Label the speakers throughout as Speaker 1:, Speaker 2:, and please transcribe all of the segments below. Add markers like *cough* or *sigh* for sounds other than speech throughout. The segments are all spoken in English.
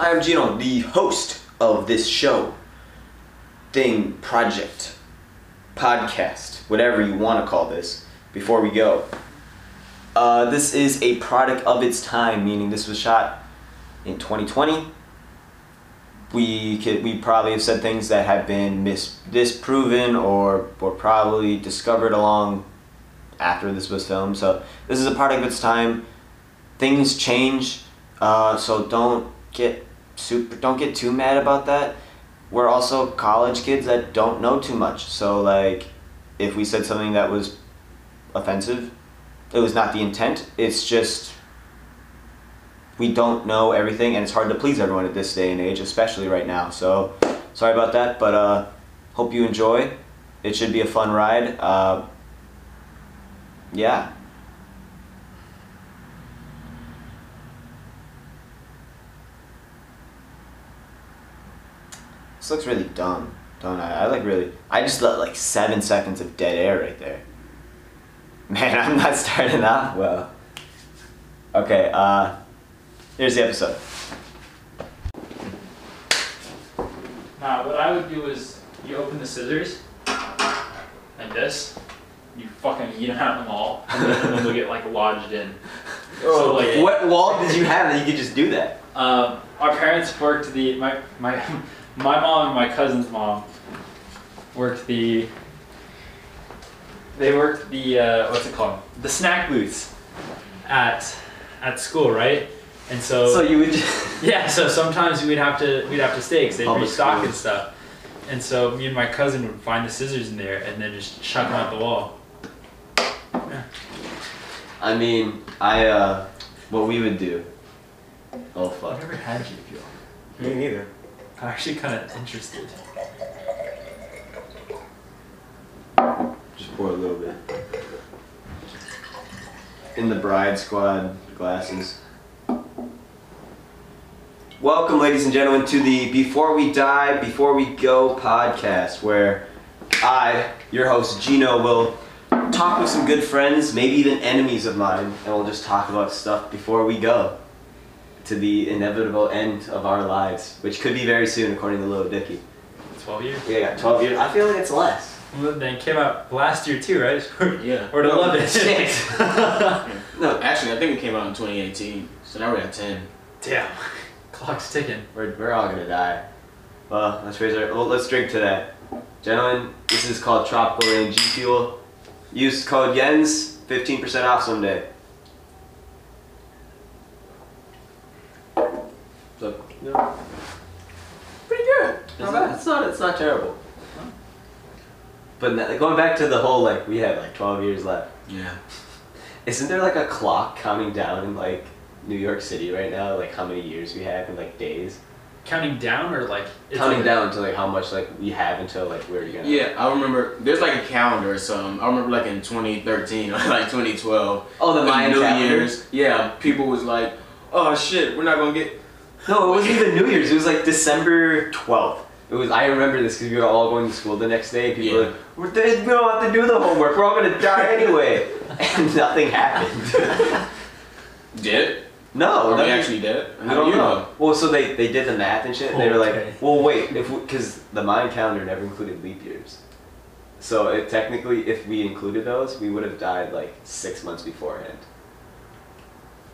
Speaker 1: I am Gino, the host of this show, thing, project, podcast, whatever you want to call this. Before we go, uh, this is a product of its time, meaning this was shot in 2020. We could we probably have said things that have been mis- disproven or or probably discovered along after this was filmed. So this is a product of its time. Things change, uh, so don't get super don't get too mad about that. We're also college kids that don't know too much. So like, if we said something that was offensive, it was not the intent. It's just we don't know everything, and it's hard to please everyone at this day and age, especially right now. So sorry about that, but uh, hope you enjoy. It should be a fun ride. Uh, yeah. This looks really dumb, don't I? I like really. I just let like seven seconds of dead air right there. *laughs* Man, I'm not starting off well. Okay, uh, here's the episode.
Speaker 2: Now, what I would do is you open the scissors like this, you fucking eat them out in the mall, and then, *laughs* they'll get like lodged in. So, like-
Speaker 1: Oh, what wall did you have that you could just do that?
Speaker 2: Um, our parents worked the my my my mom and my cousin's mom worked the they worked the uh, what's it called the snack booths at at school, right? And so,
Speaker 1: So you would just. *laughs*
Speaker 2: yeah, so sometimes we'd have to we'd have to stay because they'd
Speaker 1: Public
Speaker 2: restock
Speaker 1: schools.
Speaker 2: and stuff. And so me and my cousin would find the scissors in there and then just chuck them out the wall. yeah.
Speaker 1: I mean, I, uh, what we would do. Oh, fuck
Speaker 2: I
Speaker 1: fuck.
Speaker 2: never had G fuel.
Speaker 1: Me neither.
Speaker 2: I'm actually kind of interested.
Speaker 1: Just pour a little bit. In the bride squad glasses. Welcome, ladies and gentlemen, to the Before We Die, Before We Go podcast, where I, your host Gino, will talk with some good friends, maybe even enemies of mine, and we'll just talk about stuff before we go to the inevitable end of our lives, which could be very soon, according to Lil Dicky.
Speaker 2: 12 years.
Speaker 1: Yeah, got 12 years. I feel like it's less.
Speaker 2: Well, then it came out last year too, right? *laughs*
Speaker 3: Yeah.
Speaker 2: or to 11.
Speaker 1: Six. *laughs*
Speaker 3: No, actually, I think it came out in 2018. So now we're at 10.
Speaker 2: Damn. *laughs* Clock's ticking.
Speaker 1: We're, we're all gonna die. Well, let's raise our. Well, let's drink to that, gentlemen. This is called Tropical Rain G Fuel. Use code Jens, fifteen percent off someday. So, yeah. pretty good. Not
Speaker 3: Is
Speaker 1: bad.
Speaker 3: it?
Speaker 1: It's not. It's not terrible. But na- going back to the whole like we have like twelve years left.
Speaker 3: Yeah.
Speaker 1: Isn't there like a clock counting down in like New York City right now? Like how many years we have in like days?
Speaker 2: Counting down or like
Speaker 1: counting
Speaker 2: like-
Speaker 1: down to like how much like we have until like we're gonna.
Speaker 3: Yeah, I remember. There's like a calendar or something. Um, I remember like in 2013 or *laughs* like 2012.
Speaker 1: Oh, the
Speaker 3: like
Speaker 1: Mayan
Speaker 3: New
Speaker 1: calendar?
Speaker 3: Year's. Yeah, people was like, oh shit, we're not gonna get.
Speaker 1: No, it wasn't even New Year's. It was like December twelfth. It was. I remember this because we were all going to school the next day. People were like, we're, we don't have to do the homework. We're all gonna die anyway, *laughs* and nothing happened. *laughs*
Speaker 3: did?
Speaker 1: no,
Speaker 3: Are we
Speaker 1: nothing-
Speaker 3: actually dead?
Speaker 1: We
Speaker 3: How
Speaker 1: don't
Speaker 3: do you
Speaker 1: know. Well, so they, they did the math and shit. And they were
Speaker 2: Okay.
Speaker 1: like, well, wait, if because the Mayan calendar never included leap years, so it, technically, if we included those, we would have died like six months beforehand.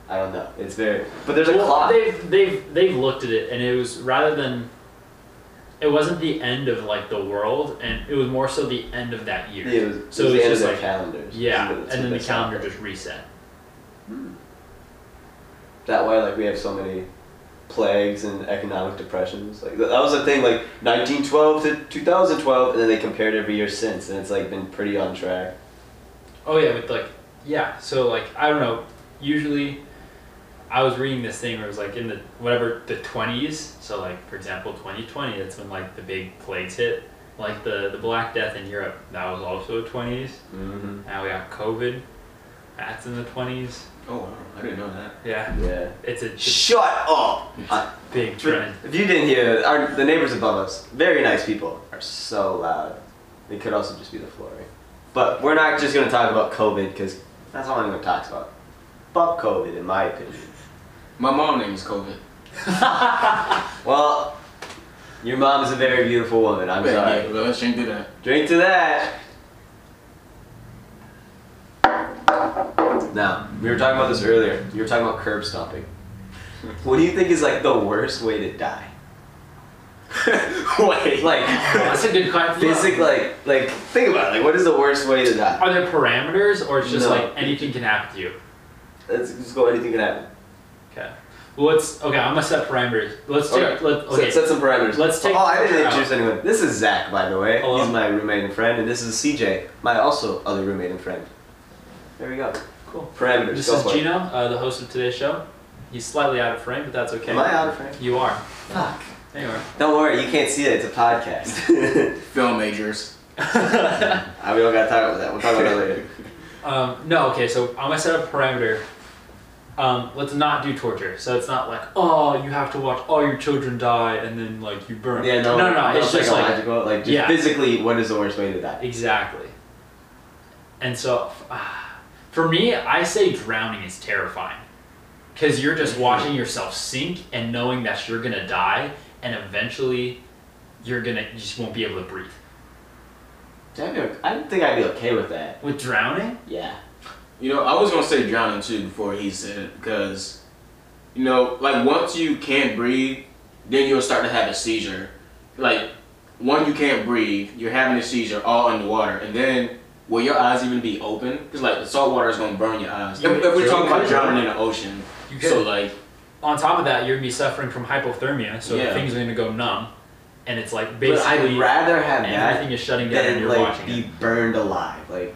Speaker 1: I don't know. It's very, but there's a
Speaker 2: well,
Speaker 1: clock.
Speaker 2: They've they've they've looked at it and it was rather than it wasn't the end of like the world and it was more so the end of that year.
Speaker 1: Yeah, it was,
Speaker 2: So
Speaker 1: it was end of
Speaker 2: just
Speaker 1: their
Speaker 2: like-
Speaker 1: calendars.
Speaker 2: Yeah, and then the calendar just reset. Hmm.
Speaker 1: That why like we have so many plagues and economic depressions. Like that was the thing, like 1912 to 2012, and then they compared every year since, and it's like been pretty on track.
Speaker 2: Oh yeah, with like yeah, so like I don't know. Usually, I was reading this thing where it was like in the whatever the twenties. So like for example, twenty twenty. That's when like the big plagues hit. Like the the Black Death in Europe, that was also twenties.
Speaker 1: Mm-hmm.
Speaker 2: Now we got COVID. That's in the twenties.
Speaker 3: Oh, wow. I didn't know that.
Speaker 2: Yeah,
Speaker 1: Yeah.
Speaker 2: it's a, it's
Speaker 1: Shut up!
Speaker 2: a big trend.
Speaker 1: if you didn't hear, our the neighbors above us, very nice people, are so loud. They could also just be the flooring. But we're not just gonna talk about COVID because that's all anyone talks about. Fuck COVID, in my opinion.
Speaker 3: My mom name is COVID. *laughs*
Speaker 1: Well, your mom is a very beautiful woman. I'm
Speaker 3: But,
Speaker 1: sorry.
Speaker 3: yeah, well, let's drink to that.
Speaker 1: Drink to that. Now, we were talking about this earlier. You were talking about curb stomping. What do you think is like the worst way to die? *laughs*
Speaker 3: Wait.
Speaker 1: Like
Speaker 2: That's a good question.
Speaker 1: physic like like think about it. Like what is the worst way to die?
Speaker 2: Are there parameters, or it's just
Speaker 1: No.
Speaker 2: like anything can happen to you?
Speaker 1: Let's just go anything can happen.
Speaker 2: Okay. Let's okay. I'm gonna set parameters. Let's take.
Speaker 1: Okay.
Speaker 2: Let, okay.
Speaker 1: Set, set some parameters.
Speaker 2: Let's take
Speaker 1: Oh, I didn't
Speaker 2: torture
Speaker 1: introduce anyone. This is Zach, by the way.
Speaker 2: Hello.
Speaker 1: He's my roommate and friend, and this is CJ, my also other roommate and friend. There we go.
Speaker 2: Cool.
Speaker 1: Parameters.
Speaker 2: This
Speaker 1: go
Speaker 2: is
Speaker 1: for it.
Speaker 2: Gino, uh, the host of today's show. He's slightly out of frame, but that's okay.
Speaker 1: Am I out of frame?
Speaker 2: You are.
Speaker 1: Fuck.
Speaker 2: There you are.
Speaker 1: Don't worry, you can't see it. It's a podcast. *laughs*
Speaker 3: Film majors.
Speaker 1: Ah, *laughs* we don't gotta talk about that. We'll talk about that later. *laughs*
Speaker 2: Um, no, okay, so I'm gonna set up a parameter. Um, let's not do torture. So it's not like, oh, you have to watch all your children die and then like you burn.
Speaker 1: Yeah, no,
Speaker 2: no, no. no It's just like.
Speaker 1: Like, just
Speaker 2: Yeah.
Speaker 1: physically, what is the worst way to die?
Speaker 2: exactly. And so, ah, for me, I say drowning is terrifying, because you're just watching yourself sink and knowing that you're gonna die, and eventually, you're gonna you just won't be able to breathe.
Speaker 1: I don't think I'd be okay with that.
Speaker 2: With drowning,
Speaker 1: Yeah.
Speaker 3: You know, I was gonna say drowning too before he said it because, you know, like once you can't breathe, then you'll start to have a seizure. Like, one, you can't breathe, you're having a seizure all underwater, and then will your eyes even be open? Because like the salt water is gonna burn your eyes.
Speaker 2: You
Speaker 3: If, if we're talking about drowning in the ocean,
Speaker 2: you
Speaker 3: so like,
Speaker 2: on top of that, you're gonna be suffering from hypothermia, so
Speaker 3: Yeah.
Speaker 2: things are gonna go numb, and it's like
Speaker 1: But I'd rather have
Speaker 2: everything
Speaker 1: that
Speaker 2: is shutting down and
Speaker 1: than
Speaker 2: you're
Speaker 1: like
Speaker 2: watching
Speaker 1: be
Speaker 2: it.
Speaker 1: burned alive. Like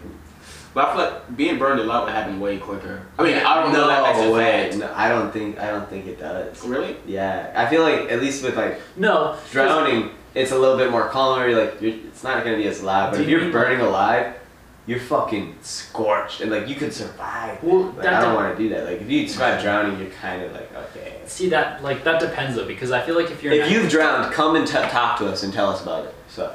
Speaker 3: but I feel like being burned alive would happen way quicker. I mean, I don't
Speaker 1: no
Speaker 3: know that as
Speaker 1: way. No, I don't think. I don't think it does.
Speaker 3: Really?
Speaker 1: Yeah, I feel like at least with like
Speaker 2: No,
Speaker 1: drowning, it's a little bit more calmer. You're like you're, it's not gonna be as loud. But
Speaker 2: Do
Speaker 1: if
Speaker 2: you
Speaker 1: you're
Speaker 2: mean-
Speaker 1: burning alive, you're fucking scorched, and like you could survive.
Speaker 2: Well,
Speaker 1: Like,
Speaker 2: that
Speaker 1: I don't
Speaker 2: de-
Speaker 1: want to do that. Like if you survive drowning, you're kind of like okay.
Speaker 2: See that like that depends though because I feel like if you're
Speaker 1: If you've drowned, come and t- talk to us and tell us about it. So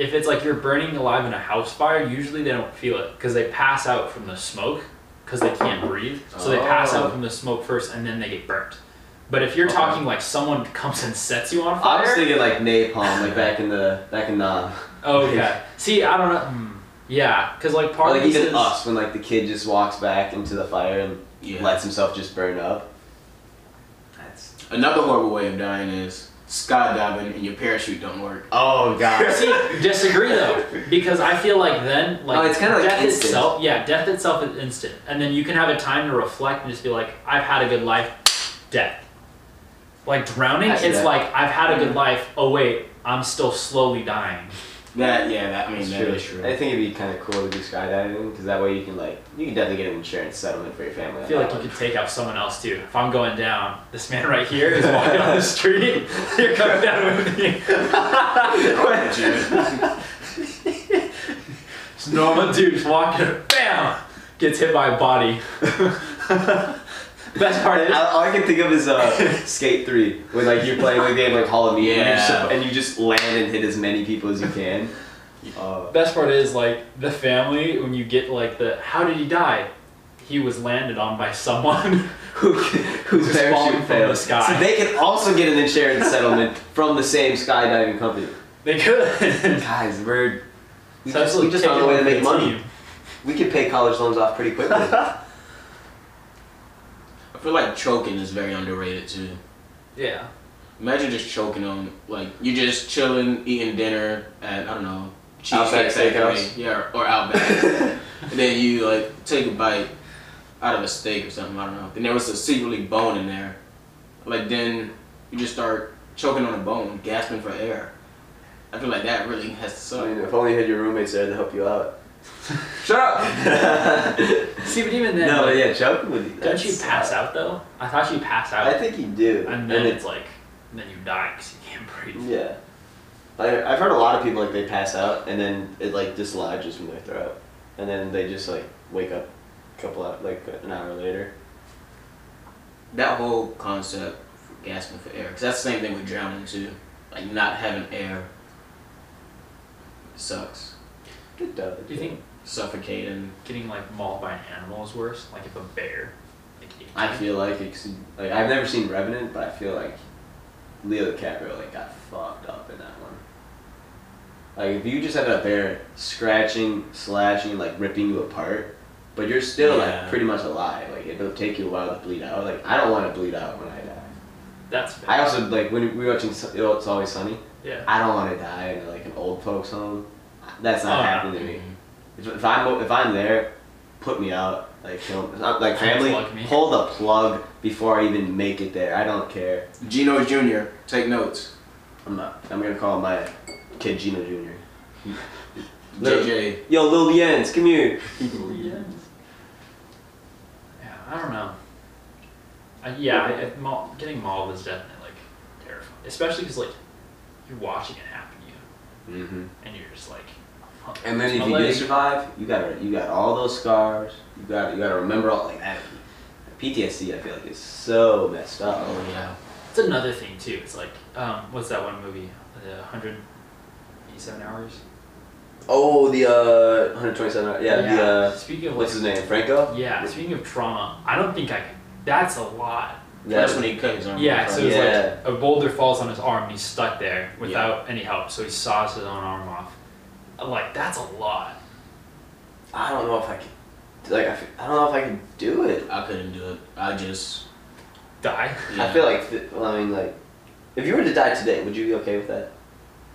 Speaker 2: if it's like you're burning alive in a house fire, usually they don't feel it because they pass out from the smoke because they can't breathe. So they pass
Speaker 1: Oh.
Speaker 2: out from the smoke first and then they get burnt. But if you're
Speaker 1: Okay.
Speaker 2: talking like someone comes and sets you on fire,
Speaker 1: I
Speaker 2: fire,
Speaker 1: was thinking like napalm, like back in the back in Nam.
Speaker 2: oh, okay. See, I don't know. Hmm. Yeah, because like part
Speaker 1: Or like
Speaker 2: of this
Speaker 1: even
Speaker 2: is
Speaker 1: us when like the kid just walks back into the fire and
Speaker 3: Yeah.
Speaker 1: lets himself just burn up. That's
Speaker 3: Another horrible way of dying is skydiving and your parachute don't work.
Speaker 1: oh god. *laughs*
Speaker 2: See, disagree though, because I feel like then, like
Speaker 1: Oh, it's kinda like
Speaker 2: death
Speaker 1: instant.
Speaker 2: itself. Yeah, death itself is instant, and then you can have a time to reflect and just be like, "I've had a good life." Death. Like drowning,
Speaker 1: I see
Speaker 2: it's
Speaker 1: that.
Speaker 2: like I've had a good mm. life. Oh wait, I'm still slowly dying.
Speaker 3: That yeah, that I mean that is true.
Speaker 1: I think it'd be kind of cool to do skydiving because that way you can like you can definitely get an insurance settlement for your family.
Speaker 2: I feel like you could take out someone else too. If I'm going down, this man right here is *laughs* walking on the street. *laughs* You're coming down with me. *laughs* It's normal dude walking, bam, gets hit by a body. Best part is,
Speaker 1: All I can think of is uh, *laughs* Skate Three, when like you're playing the game like Hall of Meat, and, you're and you just land and hit as many people as you can. Uh,
Speaker 2: best part is like the family when you get like the how did he die? He was landed on by someone. *laughs*
Speaker 1: who, whose
Speaker 2: falling from the sky.
Speaker 1: So they can also get an insurance settlement *laughs* from the same skydiving company.
Speaker 2: they could.
Speaker 1: Guys, we're we
Speaker 2: So
Speaker 1: just, we just found a way to make money.
Speaker 2: Team.
Speaker 1: We could pay college loans off pretty quickly.
Speaker 3: I feel like choking is very underrated too.
Speaker 2: Yeah.
Speaker 3: Imagine just choking on like you're just chilling, eating dinner at I don't know
Speaker 1: Outback
Speaker 3: Cheesecake
Speaker 1: Steakhouse.
Speaker 3: Yeah, or, or Outback, *laughs* and then you like take a bite out of a steak or something. I don't know. Then there was a secretly bone in there. Like then you just start choking on a bone, gasping for air. I feel like that really has to
Speaker 1: I
Speaker 3: suck.
Speaker 1: mean, if only you had your roommates there to help you out. *laughs* Shut up! *laughs*
Speaker 2: See, but even then,
Speaker 1: no,
Speaker 2: like,
Speaker 1: but yeah, choking would.
Speaker 2: You Don't you
Speaker 1: that's-
Speaker 2: pass out though? I thought you pass out,
Speaker 1: I think you do.
Speaker 2: and then
Speaker 1: it-
Speaker 2: it's like, then you die because you can't breathe.
Speaker 1: Yeah. I, I've heard a lot of people like they pass out and then it like dislodges from their throat, and then they just like wake up a couple of like an hour later.
Speaker 3: That whole concept for gasping for air, because that's the same thing with drowning too. Like not having air sucks.
Speaker 1: It does.
Speaker 2: Do you think
Speaker 3: Suffocating.
Speaker 2: getting like mauled by an animal is worse? Like if a bear Like
Speaker 1: I feel like it's like I've never seen Revenant, but I feel like Leo DiCaprio like got fucked up in that one. Like if you just have up there scratching, slashing, like ripping you apart, but you're still
Speaker 3: Yeah.
Speaker 1: like pretty much alive. Like it'll take you a while to bleed out. Like I don't want to bleed out when I die.
Speaker 2: That's fair.
Speaker 1: I also like when we were watching You Know, It's Always Sunny.
Speaker 2: yeah.
Speaker 1: I don't want to die in like an old folks home. That's not
Speaker 2: Oh,
Speaker 1: happening to me. If, if I'm if I'm there, put me out. Like kill not- like family, pull the plug before I even make it there. I don't care.
Speaker 3: Gino Jr. Take notes.
Speaker 1: I'm not. I'm gonna call my kid Gino Jr. Lil-
Speaker 3: JJ.
Speaker 1: Yo, Lil Jens, come here.
Speaker 2: Yeah, I don't know. I, yeah, I, I, maul, getting mauled is definitely like terrifying, especially because like you're watching it happen to you,
Speaker 1: Mm-hmm.
Speaker 2: and you're just like. "Fuck,
Speaker 1: And then if you
Speaker 2: leg."
Speaker 1: do survive, you gotta you got all those scars. You got you gotta remember all like that. PTSD, I feel like is so messed up.
Speaker 3: Oh yeah.
Speaker 2: It's another thing too. It's like, um, what's that one movie? The 187 hours.
Speaker 1: Oh, the uh, 127. Yeah, the uh,
Speaker 2: Speaking of
Speaker 1: what's
Speaker 2: like,
Speaker 1: his name? Franco.
Speaker 2: yeah. Speaking of trauma, I don't think I can. That's a lot.
Speaker 3: That's when he cut his arm.
Speaker 2: Yeah, so it's
Speaker 1: Yeah.
Speaker 2: like a boulder falls on his arm and he's stuck there without any help, so he saws his own arm off. I'm like, that's a lot.
Speaker 1: I don't know if I could. Like I, f- I don't know if I could do it.
Speaker 3: I couldn't do it. I just.
Speaker 2: Die.
Speaker 3: Yeah.
Speaker 1: I feel like th- well, I mean like, if you were to die today, would you be okay with that?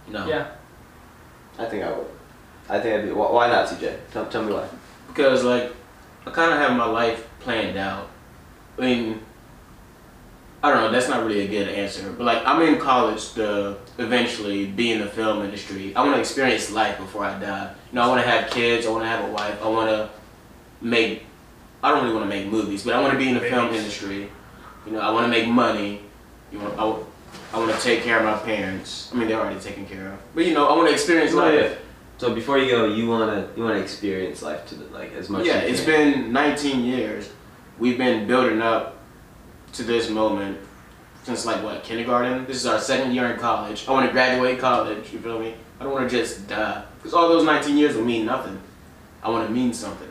Speaker 3: no.
Speaker 2: Yeah.
Speaker 1: I think I would. I think I'd be. wh- Why not, CJ? Tell, tell me why.
Speaker 3: Because like, I kind of have my life planned out. I mean, I don't know. That's not really a good answer. But like, I'm in college to eventually be in the film industry. I want to experience life before I die. You know, I want to have kids. I want to have a wife. I want to make. I don't really want to make movies, but I want to be in the film industry. You know, I want to make money. You know, I, w- I want to take care of my parents. I mean, they're already taken care of. But you know, I want to experience
Speaker 1: No,
Speaker 3: life.
Speaker 1: yeah. So before you go, you wanna you wanna experience life to the, like as much.
Speaker 3: Yeah,
Speaker 1: as you
Speaker 3: it's
Speaker 1: can.
Speaker 3: been 19 years. We've been building up to this moment since like what kindergarten. This is our second year in college. I want to graduate college. You feel me? I don't want to just die because all those 19 years will mean nothing. I want to mean something.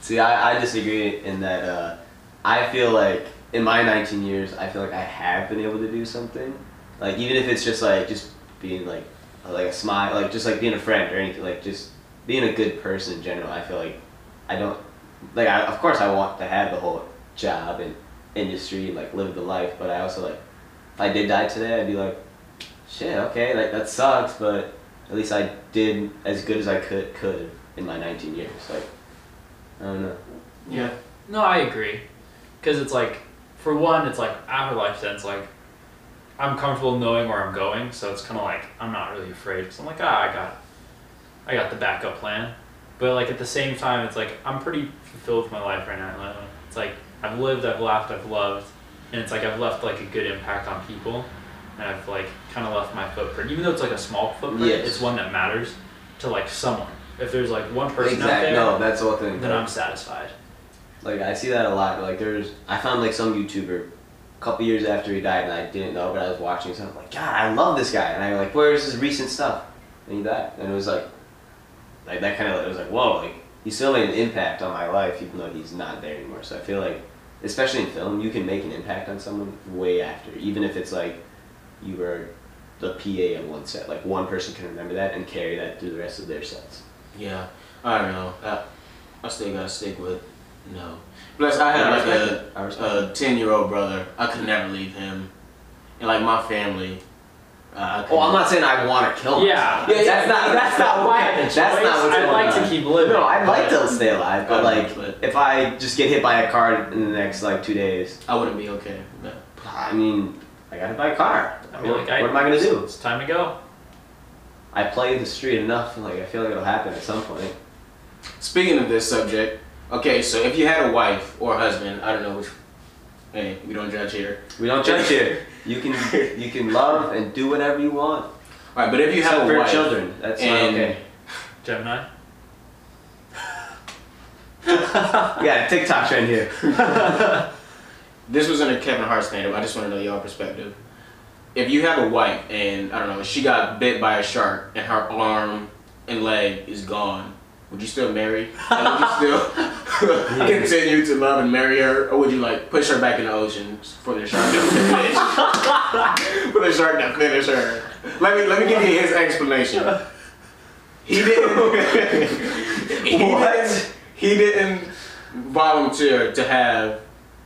Speaker 1: See, I, I disagree in that uh, I feel like in my 19 years, I feel like I have been able to do something. Like even if it's just like just being like like a smile, like just like being a friend or anything, like just being a good person in general. I feel like I don't like. I, of course, I want to have the whole job and industry and like live the life, but I also like if I did die today, I'd be like, shit, okay, like that sucks, but at least I did as good as I could could in my 19 years. Like I don't know.
Speaker 3: Yeah.
Speaker 2: No, I agree. Because it's like, for one, it's like after life sense, like I'm comfortable knowing where I'm going, so it's kind of like I'm not really afraid. Cause I'm like, ah, I got, I got the backup plan. But like at the same time, it's like I'm pretty fulfilled with my life right now. It's like I've lived, I've laughed, I've loved, and it's like I've left like a good impact on people, and I've like kind of left my footprint. Even though it's like a small footprint,
Speaker 1: Yes.
Speaker 2: it's one that matters to like someone. If there's like one person out
Speaker 1: Exactly.
Speaker 2: there,
Speaker 1: No, that's the whole thing.
Speaker 2: then I'm satisfied.
Speaker 1: Like I see that a lot. Like there's, I found like some YouTuber, a couple years after he died, and I didn't know, but I was watching something like, God, I love this guy, and I was like, where's his recent stuff? And he died, and it was like, like that kind of, it was like, whoa, like he still made an impact on my life, even though he's not there anymore. So I feel like, especially in film, you can make an impact on someone way after, even if it's like, you were the PA on one set. Like one person can remember that and carry that through the rest of their sets.
Speaker 3: Yeah. I don't know. I, I still gotta stick with no. Plus, I had like a
Speaker 1: it. I respect
Speaker 3: a ten year old brother. I could never leave him, and like my family. Uh, I
Speaker 1: Oh, I'm
Speaker 3: couldn't-
Speaker 1: saying I want to kill him.
Speaker 2: Yeah.
Speaker 1: myself. that's not. That's not
Speaker 2: Why
Speaker 1: why. That's not what's
Speaker 2: I'd
Speaker 1: going
Speaker 2: like
Speaker 1: on.
Speaker 2: to keep living.
Speaker 1: No, I'd like to stay alive, but like,
Speaker 3: know, but-
Speaker 1: if I just get hit by a car in the next like two days,
Speaker 3: I wouldn't be okay. No.
Speaker 1: I mean, I got hit by a car.
Speaker 2: I mean,
Speaker 1: what,
Speaker 2: like, I-
Speaker 1: what am I gonna do?
Speaker 2: It's time to go.
Speaker 1: I play the street enough, and like I feel like it'll happen at some point.
Speaker 3: Speaking of this subject, okay, so if you had a wife or a husband, I don't know which. Hey, we don't judge here.
Speaker 1: We don't judge here. You can you can love and do whatever you want.
Speaker 3: All right, but if you
Speaker 1: Except
Speaker 3: have
Speaker 1: for
Speaker 3: a
Speaker 1: your
Speaker 3: wife,
Speaker 1: children, that's not
Speaker 3: and
Speaker 1: okay.
Speaker 2: Gemini. *laughs*
Speaker 1: Yeah, TikTok trend here. *laughs*
Speaker 3: this was in a Kevin Hart stand-up. I just want to know your perspective. If you have a wife and I don't know, she got bit by a shark and her arm and leg is gone, would you still marry? And would you still? *laughs* *laughs* continue to love and marry her, or would you like push her back in the ocean for the shark to finish? *laughs* for the shark to finish her. Let me let me give you his explanation. He didn't. *laughs* he
Speaker 1: What?
Speaker 3: didn't. He didn't volunteer to have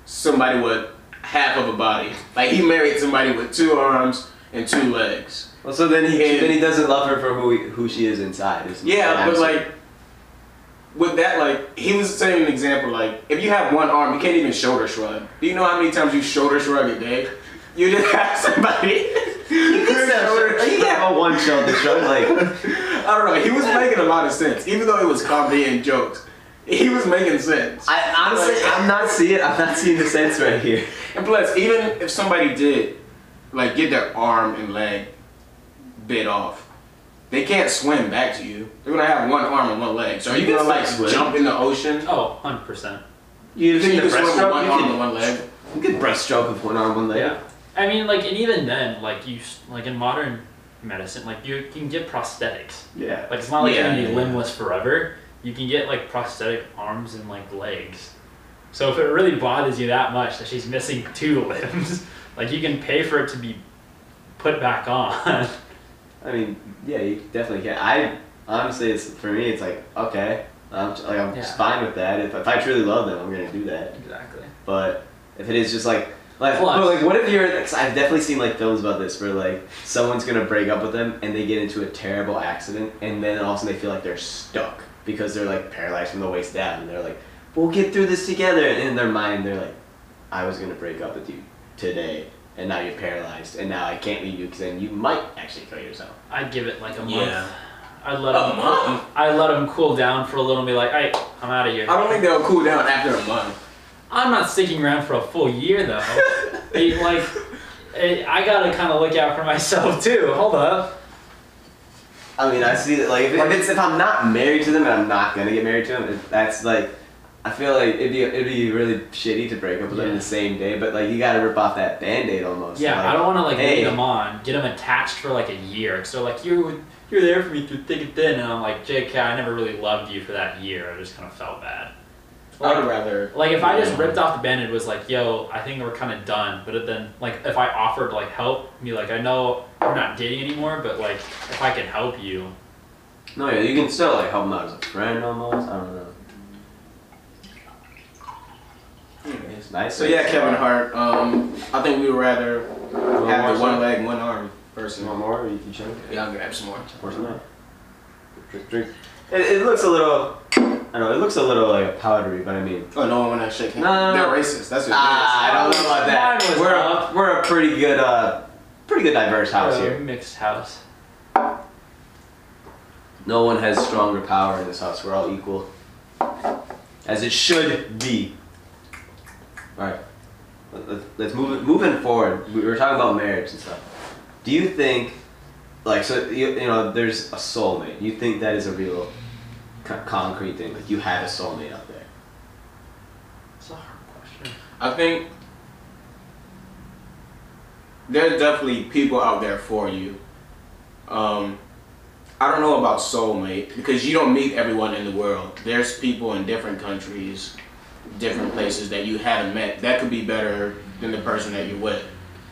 Speaker 3: somebody with half of a body. Like he married somebody with two arms and two legs.
Speaker 1: Well, so then he
Speaker 3: And-
Speaker 1: then he doesn't love her for who he, who she is inside. is
Speaker 3: Yeah, but like with that, like he was saying an example. Like if you have one arm, you can't even shoulder shrug. Do you know how many times you shoulder shrug a day? You just *laughs* have somebody.
Speaker 1: you *laughs* can
Speaker 3: shoulder
Speaker 1: you have a one shoulder shrug. Like *laughs*
Speaker 3: I don't know. He was making a lot of sense, even though it was comedy and jokes. He was making sense.
Speaker 1: I honestly, I'm not seeing it. I'm not seeing the sense right here.
Speaker 3: And plus, even if somebody did, like, get their arm and leg bit off, they can't swim back to you. They're gonna have one arm and one leg. So are you
Speaker 1: You
Speaker 3: gonna like
Speaker 1: swim.
Speaker 3: jump in the ocean?
Speaker 2: Oh, 100%.
Speaker 1: You
Speaker 3: You think you can swim with one arm
Speaker 1: can,
Speaker 3: and one leg?
Speaker 1: you can breaststroke with one arm, and one leg.
Speaker 2: Yeah. I mean, like, and even then, like, you, like, in modern medicine, like, you can get prosthetics.
Speaker 1: Yeah.
Speaker 2: Like, it's not like
Speaker 3: Yeah,
Speaker 2: you're gonna
Speaker 3: yeah,
Speaker 2: be
Speaker 3: yeah.
Speaker 2: limbless forever. You can get, like, prosthetic arms and, like, legs. So if it really bothers you that much that she's missing two *laughs* limbs, like, you can pay for it to be put back on. *laughs*
Speaker 1: I mean, yeah, you definitely can. I honestly, it's for me, it's like okay, I'm like I'm just
Speaker 2: Yeah.
Speaker 1: fine with that. If, if I truly love them, I'm gonna do that.
Speaker 2: exactly.
Speaker 1: But if it is just like like,
Speaker 2: Plus-
Speaker 1: but like what if you're? Cause I've definitely seen like films about this where like someone's gonna break up with them and they get into a terrible accident and then all of a sudden they feel like they're stuck because they're like paralyzed from the waist down and they're like, we'll get through this together. And in their mind they're like, I was gonna break up with you today. And now you're paralyzed, and now I can't leave you because then you might actually kill yourself.
Speaker 2: I'd give it, like, a month.
Speaker 3: Yeah.
Speaker 2: I'd let
Speaker 3: A
Speaker 2: him.
Speaker 3: month?
Speaker 2: I'd let him cool down for a little and be like, "Hey, I'm out of here."
Speaker 3: I don't think they'll cool down after a month.
Speaker 2: I'm not sticking around for a full year though. *laughs* Hey, like, eh, I gotta kind of look out for myself too. Hold up.
Speaker 1: I mean, I see that like if, if it's if I'm not married to them and I'm not gonna get married to them, that's like I feel like it'd be it'd be really shitty to break up with them the same day. But like you gotta rip off that band-aid almost.
Speaker 2: Yeah,
Speaker 1: like,
Speaker 2: I don't want to like
Speaker 1: hey.
Speaker 2: lead them on, get them attached for like a year. So like you, you're there for me through thick and thin, and I'm like, JK, I never really loved you for that year. I just kind of felt bad.
Speaker 3: I'd
Speaker 2: Like,
Speaker 3: rather.
Speaker 2: like if I just ripped off the band-aid was like, yo, I think we're kind of done. But then like if I offered like help, be like, I know we're not dating anymore, but like if I can help you,
Speaker 1: No, yeah, you can still like help them out as a friend almost. I don't know. It's nice.
Speaker 3: So yeah, Kevin Hart. Um, I think we would rather
Speaker 1: more
Speaker 3: have the one
Speaker 1: some?
Speaker 3: leg, one arm
Speaker 1: You
Speaker 3: person.
Speaker 1: want more? Or you can check.
Speaker 3: Yeah, I'll grab some more.
Speaker 1: Pour some out. Drink, drink. It, it looks a little. I don't know. It looks a little like powdery, but I mean.
Speaker 3: Oh, no one want to shake hands.
Speaker 1: No, no, no.
Speaker 3: They're racist. That's what
Speaker 1: Ah, I don't know about that. We're a, we're a pretty good, uh, pretty good diverse house
Speaker 2: uh,
Speaker 1: here.
Speaker 2: mixed house.
Speaker 1: No one has stronger power in this house. We're all equal, as it should be. All right, Let- let's, let's move it. Moving forward, we were talking about marriage and stuff. Do you think, like, so you, you know, there's a soulmate? You think that is a real, co- concrete thing? Like, you had a soulmate out there.
Speaker 2: It's a hard question.
Speaker 3: I think there's definitely people out there for you. Um, I don't know about soulmate because you don't meet everyone in the world. There's people in different countries, different places that you haven't met. That could be better than the person that you're with.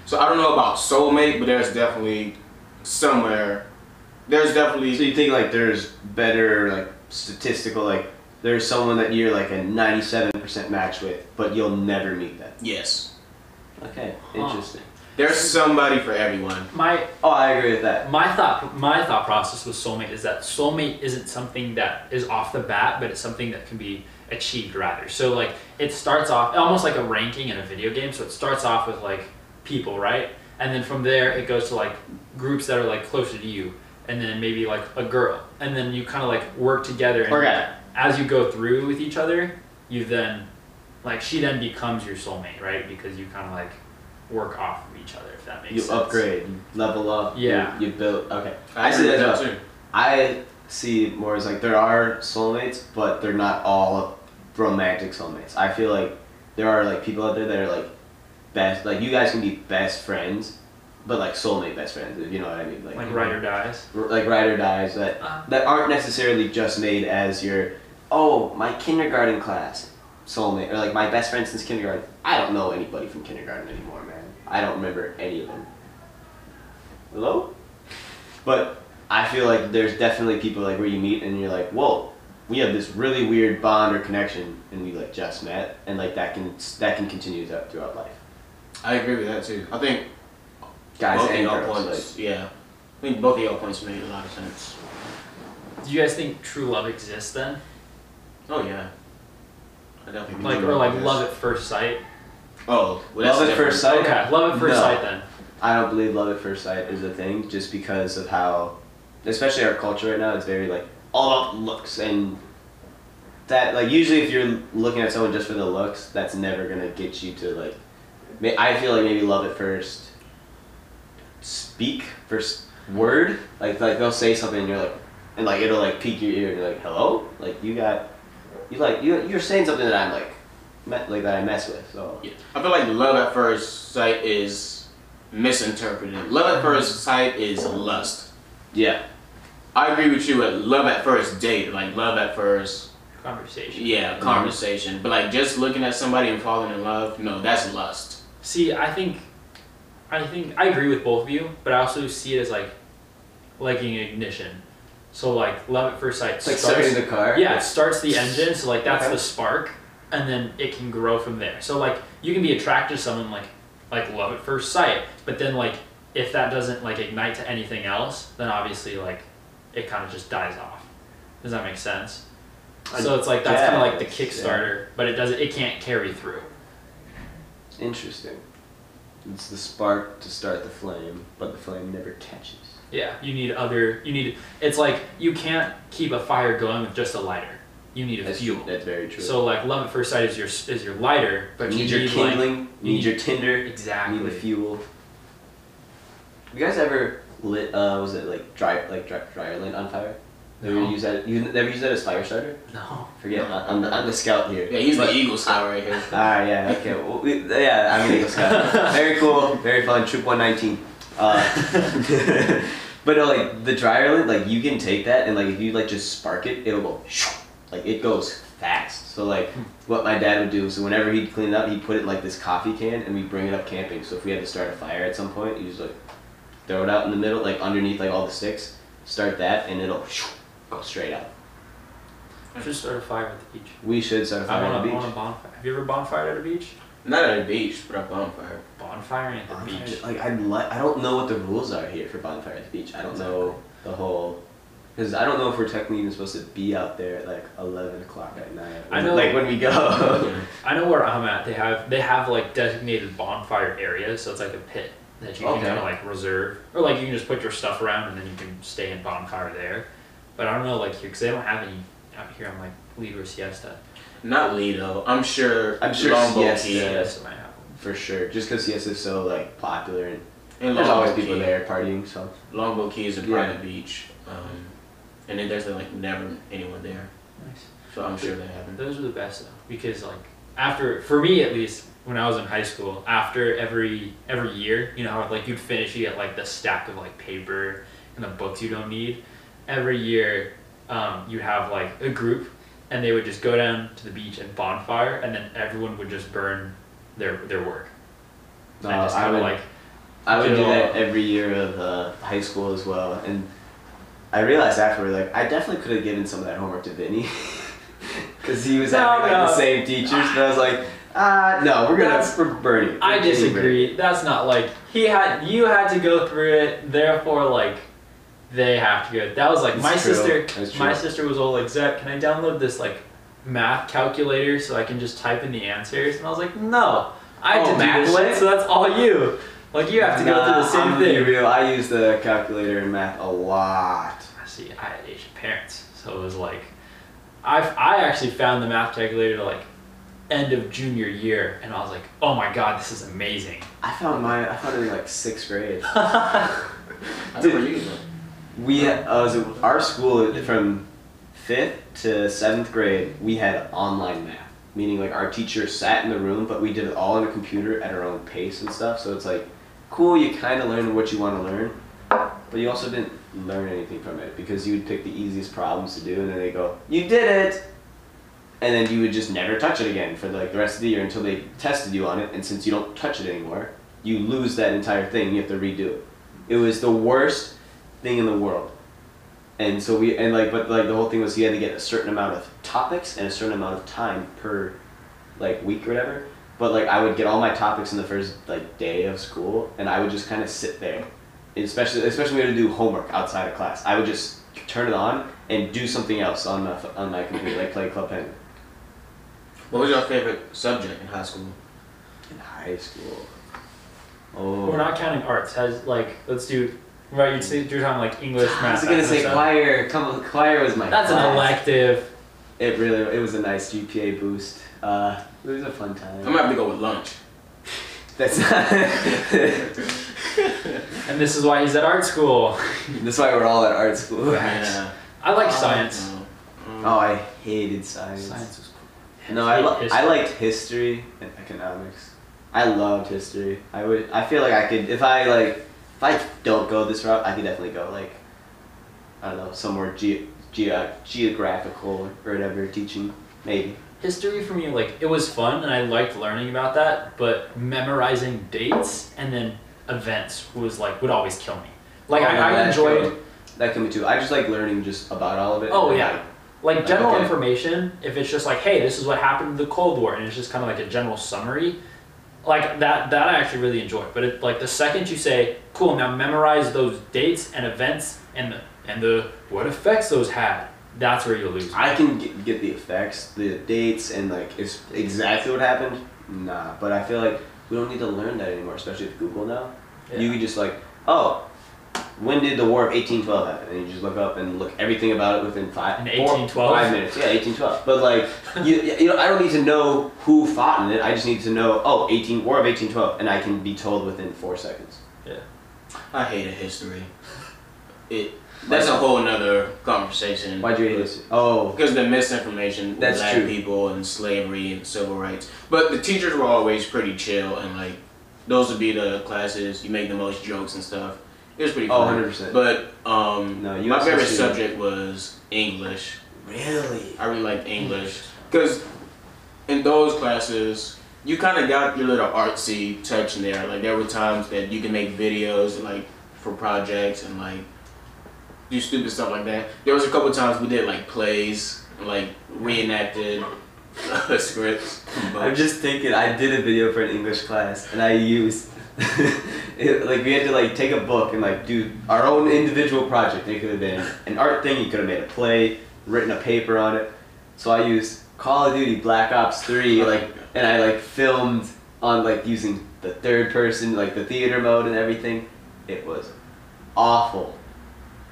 Speaker 3: So I don't know about soulmate, but there's definitely somewhere. There's definitely
Speaker 1: So you think like there's better like statistical like there's someone that you're like a 97% match with, but you'll never meet them.
Speaker 3: yes.
Speaker 1: Okay,
Speaker 2: Huh.
Speaker 1: interesting.
Speaker 3: There's somebody for everyone.
Speaker 2: My
Speaker 1: Oh, I agree with that.
Speaker 2: my thought my thought process with soulmate is that soulmate isn't something that is off the bat, but it's something that can be achieved rather. So like it starts off almost like a ranking in a video game. So it starts off with like people, right? And then from there it goes to like groups that are like closer to you, and then maybe like a girl, and then you kind of like work together. And
Speaker 1: Okay.
Speaker 2: as you go through with each other, you then like she then becomes your soulmate, right? Because you kind of like work off of each other. If that makes
Speaker 1: You
Speaker 2: sense.
Speaker 1: upgrade, you level up.
Speaker 2: Yeah.
Speaker 1: You, build. Okay.
Speaker 3: I,
Speaker 1: I see that
Speaker 3: too.
Speaker 1: I see more as like there are soulmates, but they're not all romantic soulmates. I feel like there are like people out there that are like best. Like you guys can be best friends, but like soulmate best friends. If you know what I mean. Like
Speaker 2: Like ride or dies.
Speaker 1: like ride or dies that
Speaker 2: Uh,
Speaker 1: that aren't necessarily just made as your oh, my kindergarten class soulmate, or like my best friend since kindergarten. I don't know anybody from kindergarten anymore, man. I don't remember any of them. Hello? But I feel like there's definitely people like where you meet and you're like, whoa, we have this really weird bond or connection, and we like just met, and like that can that can continue throughout throughout life.
Speaker 3: I agree with that too. I think
Speaker 1: Guys
Speaker 3: both of
Speaker 1: and
Speaker 3: y'all
Speaker 1: girls,
Speaker 3: points, yeah. I think both of y'all points made a lot of sense.
Speaker 2: Do you guys think true love exists then?
Speaker 3: Oh yeah. I definitely
Speaker 2: Like or like
Speaker 3: this.
Speaker 2: love at first sight?
Speaker 3: Oh, well,
Speaker 1: Love at first sight?
Speaker 2: Okay, love at first
Speaker 1: No.
Speaker 2: sight then.
Speaker 1: I don't believe love at first sight is a thing just because of how, especially our culture right now, it's very like all about looks and that like usually if you're looking at someone just for the looks, that's never gonna get you to like. may- I feel like maybe love at first. Speak first word like like they'll say something and you're like, and like it'll like pique your ear and you're like hello like you got, you like you you're saying something that I'm like, met, like that I mess with so.
Speaker 3: Yeah. I feel like love at first sight is misinterpreted. Love at mm-hmm. first sight is lust.
Speaker 1: Yeah.
Speaker 3: I agree with you at love at first date, like love at first,
Speaker 2: Conversation.
Speaker 3: yeah, mm-hmm. conversation. But like just looking at somebody and falling in love, no, that's lust.
Speaker 2: See, I think, I think I agree with both of you, but I also see it as like, liking ignition. So like love at first sight
Speaker 1: It's like
Speaker 2: starts.
Speaker 1: starting the car.
Speaker 2: yeah, it starts the engine. So like that's
Speaker 1: Okay.
Speaker 2: the spark, and then it can grow from there. So like you can be attracted to someone like, like love at first sight, but then like if that doesn't like ignite to anything else, then obviously like, it kind of just dies off. Does that make sense?
Speaker 1: I
Speaker 2: So it's like that's kind of like the
Speaker 1: guess, yeah.
Speaker 2: Kickstarter, but it doesn't. It can't carry through.
Speaker 1: Interesting. It's the spark to start the flame, but the flame never catches.
Speaker 2: Yeah, you need other. You need. It's like you can't keep a fire going with just a lighter. You need a
Speaker 1: That's
Speaker 2: fuel.
Speaker 1: That's very true.
Speaker 2: So like love at first sight is your is your lighter, but
Speaker 1: you
Speaker 2: you
Speaker 1: need your kindling,
Speaker 2: like
Speaker 1: you need your tinder, you
Speaker 2: exactly.
Speaker 1: need the fuel. You guys ever lit? Uh, was it like dry, like dry, dryer lint on fire? Ever
Speaker 2: No.
Speaker 1: use that? You never use that as fire starter?
Speaker 2: No.
Speaker 1: Forget. I'm, the, I'm the scout here.
Speaker 3: Yeah, he's
Speaker 1: But-
Speaker 3: the Eagle Scout right here. *laughs*
Speaker 1: Ah, yeah, okay. Well, we, yeah, I'm an Eagle Scout. *laughs* very cool, very fun. Troop 119. Uh, *laughs* but no, like the dryer lint, like you can take that and like if you like just spark it, it'll go shoo, like it goes fast. So like what my dad would do, so whenever he'd clean it up, he'd put it in like this coffee can and we'd bring it up camping. So if we had to start a fire at some point, you just like throw it out in the middle, like underneath like all the sticks, start that, and it'll go straight up.
Speaker 2: I should start a fire at the beach.
Speaker 1: We should start a
Speaker 2: I
Speaker 1: fire
Speaker 2: want
Speaker 1: on
Speaker 2: a,
Speaker 1: the
Speaker 2: I want a bonfire. Have you ever bonfired at a beach?
Speaker 3: Not at a beach, but a bonfire.
Speaker 2: Bonfire at the
Speaker 1: Bonfire-
Speaker 2: beach.
Speaker 1: Like I'd li- I don't know what the rules are here for bonfire at the beach. I don't know the whole because I don't know if we're technically even supposed to be out there at like eleven o'clock at night.
Speaker 2: I know-
Speaker 1: like when we go. *laughs*
Speaker 2: I know where I'm at. They have they have like designated bonfire areas, so it's like a pit that you
Speaker 1: Okay.
Speaker 2: can kind of like reserve, or like you can just put your stuff around and then you can stay in bonfire there. But I don't know like here because they don't have any out here on like Lido or Siesta.
Speaker 3: Not Lido. I'm sure.
Speaker 1: I'm sure
Speaker 3: Longboat
Speaker 1: Siesta-
Speaker 3: Key.
Speaker 1: Yeah.
Speaker 2: Siesta might have one.
Speaker 1: for sure, just because Siesta is so like popular and
Speaker 3: And
Speaker 1: there's always
Speaker 3: Longboat
Speaker 1: people
Speaker 3: Key.
Speaker 1: there partying. So
Speaker 3: Longboat Key is a
Speaker 1: Yeah.
Speaker 3: private beach. Um, and then there's like never anyone there.
Speaker 2: Nice.
Speaker 3: So I'm sure they haven't.
Speaker 2: Those are the best though, because like after for me at least when I was in high school, after every every year, you know like you'd finish, you get like the stack of like paper and the books you don't need. Every year, um, you'd have like a group, and they would just go down to the beach and bonfire, and then everyone would just burn their their work. And
Speaker 1: Uh,
Speaker 2: just
Speaker 1: I would-
Speaker 2: like
Speaker 1: I would do that every year of uh, high school as well, and I realized afterward, like I definitely could have given some of that homework to Vinny, *laughs* because he was
Speaker 2: No,
Speaker 1: having like the same teachers. But I was like, ah, no, we're gonna
Speaker 2: That's-
Speaker 1: we're burning.
Speaker 2: I
Speaker 1: We're getting
Speaker 2: disagree. That's not like he had. You had to go through it. Therefore, like they have to go. That was like
Speaker 1: It's
Speaker 2: my
Speaker 1: true.
Speaker 2: sister.
Speaker 1: That's
Speaker 2: My sister was all like, "Zach, can I download this like math calculator so I can just type in the answers?" And I was like, "No, I had
Speaker 1: Oh,
Speaker 2: to do this
Speaker 1: Mathlet?
Speaker 2: shit, so that's all you. Like you have to go through the
Speaker 1: Nah,
Speaker 2: same
Speaker 1: I'm gonna be
Speaker 2: thing."
Speaker 1: Real. I use the calculator in math a lot.
Speaker 2: I see, I had Asian parents, so it was like, I I actually found the math calculator like end of junior year, and I was like, "Oh my god, this is amazing."
Speaker 1: I found mine. I found it in like sixth grade. *laughs*
Speaker 3: I
Speaker 1: Dude.
Speaker 3: never used them.
Speaker 1: We uh, was our school from fifth to seventh grade. We had online math, meaning like our teacher sat in the room, but we did it all on a computer at our own pace and stuff. So it's like cool. You kind of learn what you want to learn, but you also didn't learn anything from it because you would pick the easiest problems to do, and then they go, "You did it." And then you would just never touch it again for like the rest of the year until they tested you on it. And since you don't touch it anymore, you lose that entire thing. You have to redo it. It was the worst thing in the world. And so we and like, but like the whole thing was you had to get a certain amount of topics and a certain amount of time per like week or whatever. But like I would get all my topics in the first like day of school, and I would just kind of sit there, especially especially when we had to do homework outside of class. I would just turn it on and do something else on my on my computer, like play Club Penguin.
Speaker 3: What was your favorite subject in high school?
Speaker 1: In high school. Oh.
Speaker 2: We're
Speaker 1: Oh.
Speaker 2: not counting arts. Has like let's do right. You'd say you're talking like English,
Speaker 1: ah,
Speaker 2: math.
Speaker 1: I was gonna say choir. Come, choir was my.
Speaker 2: That's an elective.
Speaker 1: It really, it was a nice GPA boost. Uh, it was a fun time.
Speaker 3: I'm gonna have to go with lunch. *laughs*
Speaker 1: That's not.
Speaker 2: And this is why he's at art school. *laughs*
Speaker 1: That's why we're all at art school.
Speaker 3: Yeah.
Speaker 2: I like
Speaker 3: Oh,
Speaker 2: science.
Speaker 3: no.
Speaker 1: Oh, I hated science.
Speaker 2: Science was cool.
Speaker 1: No, I,
Speaker 2: hate
Speaker 1: lo-
Speaker 2: history.
Speaker 1: I liked history and economics. I loved history. I would. I feel like I could if I like if I don't go this route, I could definitely go like I don't know somewhere ge- ge- geographical or whatever teaching maybe.
Speaker 2: history for me like it was fun and I liked learning about that, but memorizing dates and then events was like would always kill me. Like
Speaker 1: Oh, no,
Speaker 2: I, I
Speaker 1: that
Speaker 2: enjoyed
Speaker 1: could- that can be too. I just like learning just about all of it.
Speaker 2: Oh, yeah.
Speaker 1: like,
Speaker 2: like general
Speaker 1: Okay.
Speaker 2: information. If it's just like, hey, this is what happened in the Cold War, and it's just kind of like a general summary, like that that I actually really enjoy. But it, like the second you say, cool, now memorize those dates and events and the and the what effects those had, that's where you lose.
Speaker 1: I can get, get the effects, the dates, and like it's exactly what happened. Nah, but I feel like we don't need to learn that anymore, especially with Google now. You can just like, oh, when did the War of 1812 happen? And you just look up and look everything about it within five,
Speaker 2: In
Speaker 1: four-
Speaker 2: 1812?
Speaker 1: five minutes. Yeah, 1812. But like, you, you know, I don't need to know who fought in it. I just need to know, oh, 18 War of 1812, and I can be told within four seconds. Yeah.
Speaker 3: I hated history. It. That's a whole nother conversation.
Speaker 1: Why'd you hate this? Oh,
Speaker 3: Because the misinformation
Speaker 1: That's
Speaker 3: black
Speaker 1: true.
Speaker 3: people and slavery and civil rights. But the teachers were always pretty chill and like those would be the classes you make the most jokes and stuff. It was pretty
Speaker 1: Oh,
Speaker 3: fun.
Speaker 1: 100%.
Speaker 3: But um,
Speaker 1: No,
Speaker 3: my favorite subject was English.
Speaker 1: really?
Speaker 3: I really liked English because in those classes you kind of got your little artsy touch in there. Like there were times that you can make videos like for projects and like do stupid stuff like that. There was a couple times we did like plays, and, like reenacted uh, *laughs* scripts.
Speaker 1: I'm just thinking. I did a video for an English class, and I used it, *laughs* like we had to like take a book and like do our own individual project. It could have been an art thing. You could have made a play, written a paper on it. So I used Call of Duty Black Ops Three, like, and I like filmed on like using the third person, like the theater mode and everything. It was awful,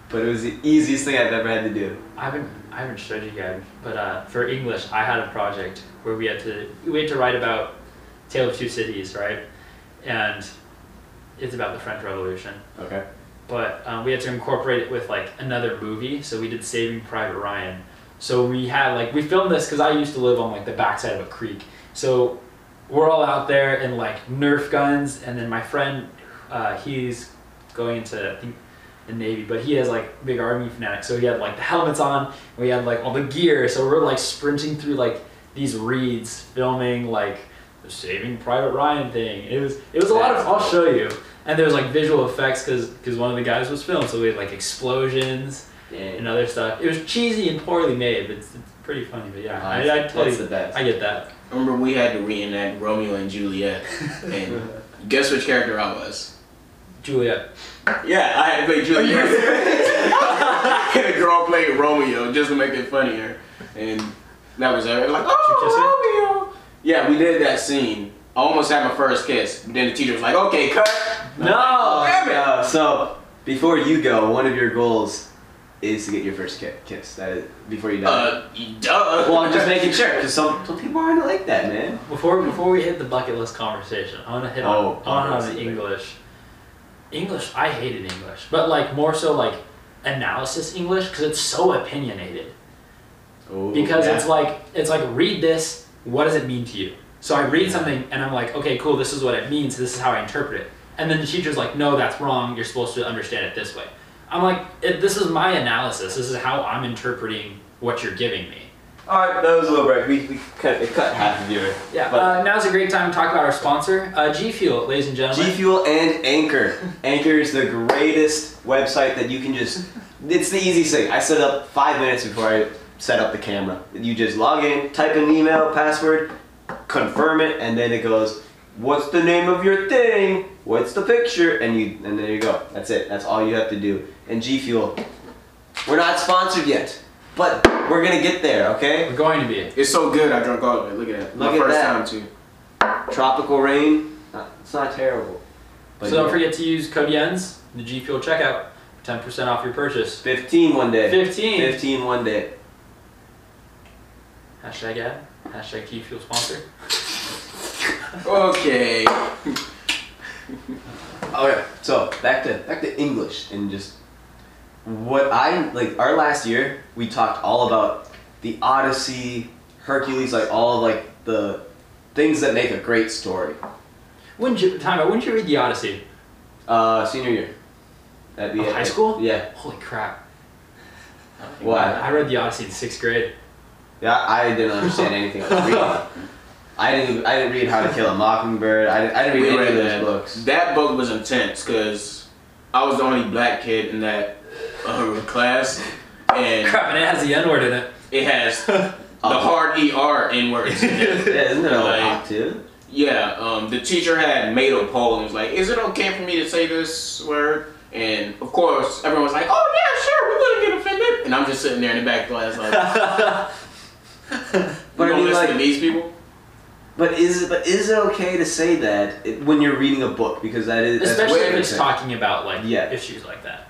Speaker 1: but it was the easiest thing I've ever had to do.
Speaker 2: I haven't I haven't showed you guys, but uh, for English, I had a project where we had to we had to write about Tale of Two Cities, right? And it's about the French Revolution.
Speaker 1: Okay.
Speaker 2: but um, we had to incorporate it with like another movie. So we did Saving Private Ryan. So we had like we filmed this because I used to live on like the backside of a creek. So we're all out there in like Nerf guns, and then my friend, uh, he's going into I think the Navy, but he has like big army fanatic. So he had like the helmets on, and we had like all the gear. So we're like sprinting through like these reeds, filming like the Saving Private Ryan thing. It was it was a lot of. I'll show you. And there was like visual effects because because one of the guys was filmed, so we had like explosions and other stuff. It was cheesy and poorly made, but it's, it's pretty funny. But yeah, I, I
Speaker 1: That's the best.
Speaker 2: I get that.
Speaker 3: I remember we had to reenact Romeo and Juliet, and *laughs* guess which character I was?
Speaker 2: Juliet.
Speaker 3: Yeah, I had to play Juliet. *laughs* and a girl played Romeo just to make it funnier, and that was it. Like, oh, Romeo. Yeah, we did that scene. I almost had my first kiss. But then the teacher was like, "Okay, cut."
Speaker 2: No!
Speaker 3: Damn it.
Speaker 1: No, so before you go, one of your goals is to get your first ki- kiss. That is before you die.
Speaker 3: Uh, duh.
Speaker 1: well, I'm just making sure because some, some people aren't like that, man.
Speaker 2: Before before we hit the bucket list conversation, I want to hit on
Speaker 1: Oh,
Speaker 2: I want to hit on the. English. English, I hated English, but like more so like analysis English because it's so opinionated.
Speaker 1: Oh,
Speaker 2: because
Speaker 1: yeah.
Speaker 2: it's like it's like read this what does it mean to you so i read something and i'm like okay cool this is what it means this is how i interpret it and then the teacher's like no that's wrong you're supposed to understand it this way i'm like it, this is my analysis this is how i'm interpreting what you're giving me
Speaker 1: All right, that was a little break. We, we cut it cut half of your
Speaker 2: Yeah.
Speaker 1: But-
Speaker 2: uh, now's a great time to talk about our sponsor, uh, G Fuel, ladies and gentlemen.
Speaker 1: G Fuel and Anchor. Anchor is the greatest website that you can just. It's the easiest thing. I set up five minutes before I set up the camera. You just log in, type in email, password, confirm it, and then it goes, "What's the name of your thing? What's the picture?" And you and there you go. That's it. That's all you have to do. And G Fuel, we're not sponsored yet, but we're gonna get there. Okay?
Speaker 2: We're going to be.
Speaker 3: It's so good. I drunk all of it. Look at that.
Speaker 1: Look
Speaker 3: My
Speaker 1: at
Speaker 3: first
Speaker 1: that.
Speaker 3: time too.
Speaker 1: Tropical rain. Uh, it's not terrible. But
Speaker 2: so don't
Speaker 1: yeah.
Speaker 2: forget to use code YENS the G Fuel checkout 10% off your purchase.
Speaker 1: 15 one day.
Speaker 2: 15.
Speaker 1: 15 one day.
Speaker 2: Hashtag ad. Hashtag G Fuel sponsor.
Speaker 3: Okay. *laughs*
Speaker 1: Okay, so back to back to English and just what I like. Our last year, we talked all about the Odyssey, Hercules, like all of, like the things that make a great story.
Speaker 2: When did you, time out, when did you read the Odyssey?
Speaker 1: Uh, senior year. At
Speaker 2: Of high school?
Speaker 1: Yeah.
Speaker 2: Holy crap.
Speaker 1: Why?
Speaker 2: I read the Odyssey in sixth grade.
Speaker 1: Yeah, I didn't understand *laughs* anything I was reading. I didn't. I didn't read How to Kill a Mockingbird. I didn't, I didn't read
Speaker 3: We
Speaker 1: any
Speaker 3: read
Speaker 1: of those
Speaker 3: that.
Speaker 1: books.
Speaker 3: That book was intense because I was the only black kid in that uh, class, and
Speaker 2: Crap, and it has the N word in it.
Speaker 3: it has *laughs* the hard er in words. *laughs*
Speaker 1: Yeah, isn't it a
Speaker 3: Like-
Speaker 1: lot too?
Speaker 3: Yeah, um, the teacher had made a poll and was like, "Is it okay for me to say this word?" And of course, everyone was like, "Oh yeah, sure, we wouldn't get offended." And I'm just sitting there in the back class like,
Speaker 1: But
Speaker 3: "You
Speaker 1: I
Speaker 3: gonna
Speaker 1: mean,
Speaker 3: listen
Speaker 1: like,
Speaker 3: to these people?"
Speaker 1: But is it but is it okay to say that it, when you're reading a book because that is
Speaker 2: Especially
Speaker 1: what
Speaker 2: if it's talking about like
Speaker 1: Yeah.
Speaker 2: issues like that.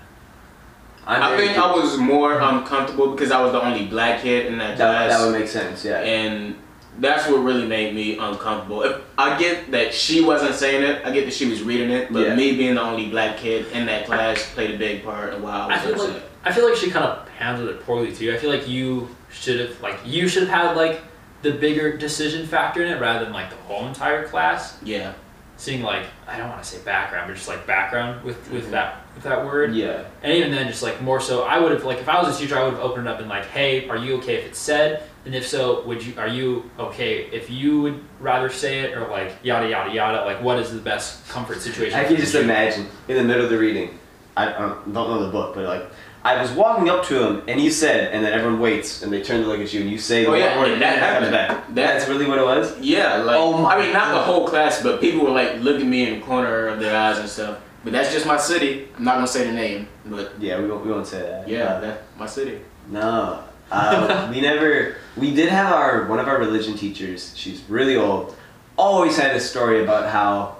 Speaker 1: I'm
Speaker 3: I
Speaker 1: very
Speaker 3: think I was more um, uncomfortable because I was the only black kid in that
Speaker 1: that,
Speaker 3: class.
Speaker 1: that would make sense. Yeah.
Speaker 3: and that's what really made me uncomfortable. If, I get that she wasn't saying it, I get that she was reading it, but
Speaker 1: Yeah.
Speaker 3: me being the only black kid in that class played a big part of why I
Speaker 2: I feel
Speaker 3: upset.
Speaker 2: like I feel like she kind of handled it poorly too. I feel like you should have like you should have had like the bigger decision factor in it rather than like the whole entire class.
Speaker 3: yeah,
Speaker 2: Seeing like I don't want to say background, but just like background with with
Speaker 3: Mhm.
Speaker 2: that with that word.
Speaker 1: yeah.
Speaker 2: And even then, just like more so, I would have like if I was a teacher, I would have opened it up and like, hey, are you okay if it's said? And if so, would you are you okay if you would rather say it or like yada yada yada? Like, what is the best comfort situation?
Speaker 1: I can just imagine in the middle of the reading. I, don't know the book, but like I was walking up to him and he said, and then everyone waits and they turn to look at you and you say the
Speaker 3: Oh, yeah,
Speaker 1: word
Speaker 3: and that
Speaker 1: that comes
Speaker 3: happened.
Speaker 1: back.
Speaker 3: That-
Speaker 1: That's really what it was.
Speaker 3: yeah. Like
Speaker 1: Oh my
Speaker 3: I mean, not the whole class, but people were like looking at me in the corner of their eyes and stuff. But that's just my city. I'm not gonna say the name, but
Speaker 1: Yeah, we won't, we won't say that.
Speaker 3: yeah,
Speaker 1: Uh,
Speaker 3: that's my city.
Speaker 1: No. Uh, we *laughs* never. We did have our one of our religion teachers. She's really old. Always had a story about how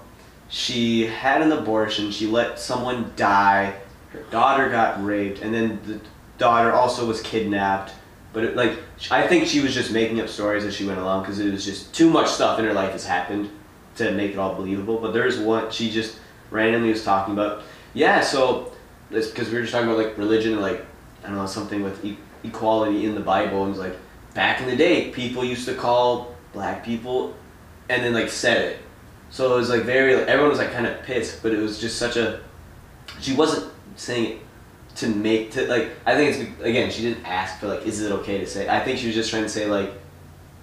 Speaker 1: she had an abortion. She let someone die. Her daughter got raped, and then the daughter also was kidnapped. But it, like, I think she was just making up stories as she went along because it was just too much stuff in her life has happened to make it all believable. But there's one she just randomly was talking about. Yeah, so it's because we were just talking about like religion and like I don't know something with e- equality in the Bible and it's like back in the day people used to call black people and then like said it. So it was like very everyone was like kind of pissed, but it was just such a she wasn't saying it to make to like I think it's again she didn't ask for like is it okay to say I think she was just trying to say like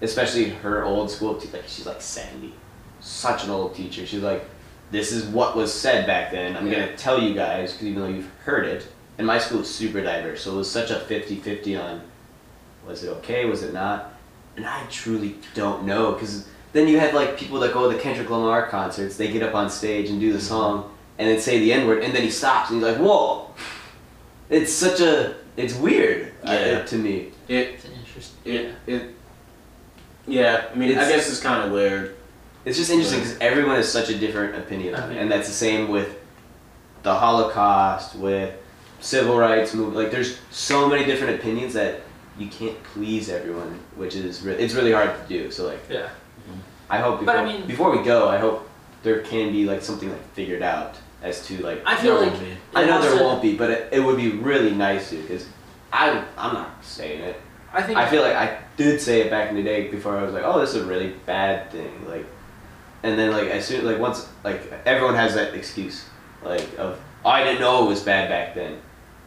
Speaker 1: especially her old school te- like she's like 70 such an old teacher. She's like this is what was said back then. I'm gonna tell you guys because even though you've heard it and my school is super diverse so it was such a 50-50 on was it okay was it not? And I truly don't know because then you had like people that go to the Kendrick Lamar concerts they get up on stage and do the mm-hmm. song and then say the N word and then he stops and he's like whoa it's such a it's weird uh,
Speaker 3: Yeah.
Speaker 1: to me
Speaker 3: It
Speaker 2: It's interesting.
Speaker 3: it it. Yeah, I mean, I guess it's kind of weird.
Speaker 1: It's just interesting because everyone has such a different opinion on it, and that's the same with the Holocaust, with civil rights movement. Like, there's so many different opinions that you can't please everyone, which is re- it's really hard to do. So like,
Speaker 2: Yeah.
Speaker 1: I hope
Speaker 2: But
Speaker 1: before,
Speaker 2: I mean-
Speaker 1: before we go, I hope there can be like something like figured out as to like.
Speaker 2: I feel like
Speaker 3: be.
Speaker 1: I know there
Speaker 2: to-
Speaker 1: won't be, but it, it would be really nice to because I I'm not saying it.
Speaker 2: I think
Speaker 1: I feel like I did say it back in the day before I was like, oh, this is a really bad thing, like, and then like as soon like once like everyone has that excuse, like of oh, I didn't know it was bad back then,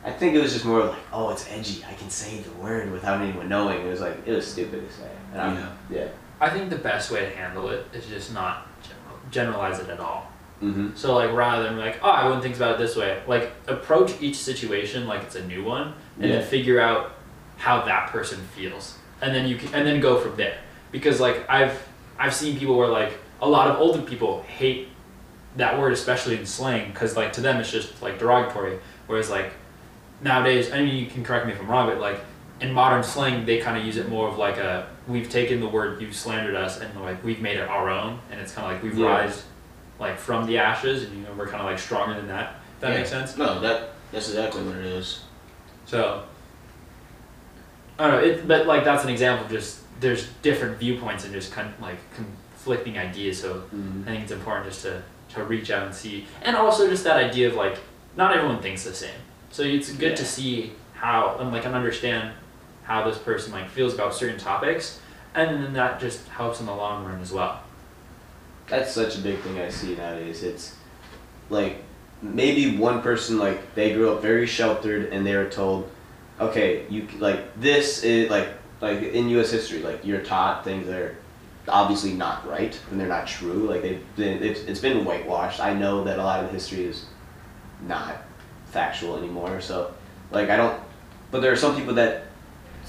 Speaker 1: I think it was just more like, oh, it's edgy. I can say the word without anyone knowing. It was like it was stupid to say. And I'm, yeah.
Speaker 2: I think the best way to handle it is just not general, generalize it at all.
Speaker 1: Mm-hmm.
Speaker 2: So like rather than like, oh, I wouldn't think about it this way. Like approach each situation like it's a new one, and
Speaker 1: Yeah.
Speaker 2: then figure out how that person feels, and then you can, and then go from there. Because like I've I've seen people where like a lot of older people hate that word, especially in slang, because like to them it's just like derogatory. Whereas like nowadays, I mean, you can correct me if I'm wrong, but like in modern slang, they kind of use it more of like a we've taken the word you slandered us and like we've made it our own, and it's kind of like we've
Speaker 1: Yeah.
Speaker 2: rise like from the ashes, and you know we're kind of like stronger than that. If that
Speaker 3: Yeah.
Speaker 2: makes sense.
Speaker 3: No, that that's exactly what it is.
Speaker 2: So I don't know, it, but like that's an example. of Just there's different viewpoints and just kind of like conflicting ideas. So
Speaker 1: Mm-hmm.
Speaker 2: I think it's important just to to reach out and see, and also just that idea of like not everyone thinks the same. So it's good to see how and like and understand how this person like feels about certain topics, and then that just helps in the long run as well.
Speaker 1: That's such a big thing I see nowadays. It's like maybe one person like they grew up very sheltered and they were told, okay, you like this is like like in U.S. history, like you're taught things that are obviously not right and they're not true. Like they've been it's, it's been whitewashed. I know that a lot of the history is not factual anymore. So like I don't, but there are some people that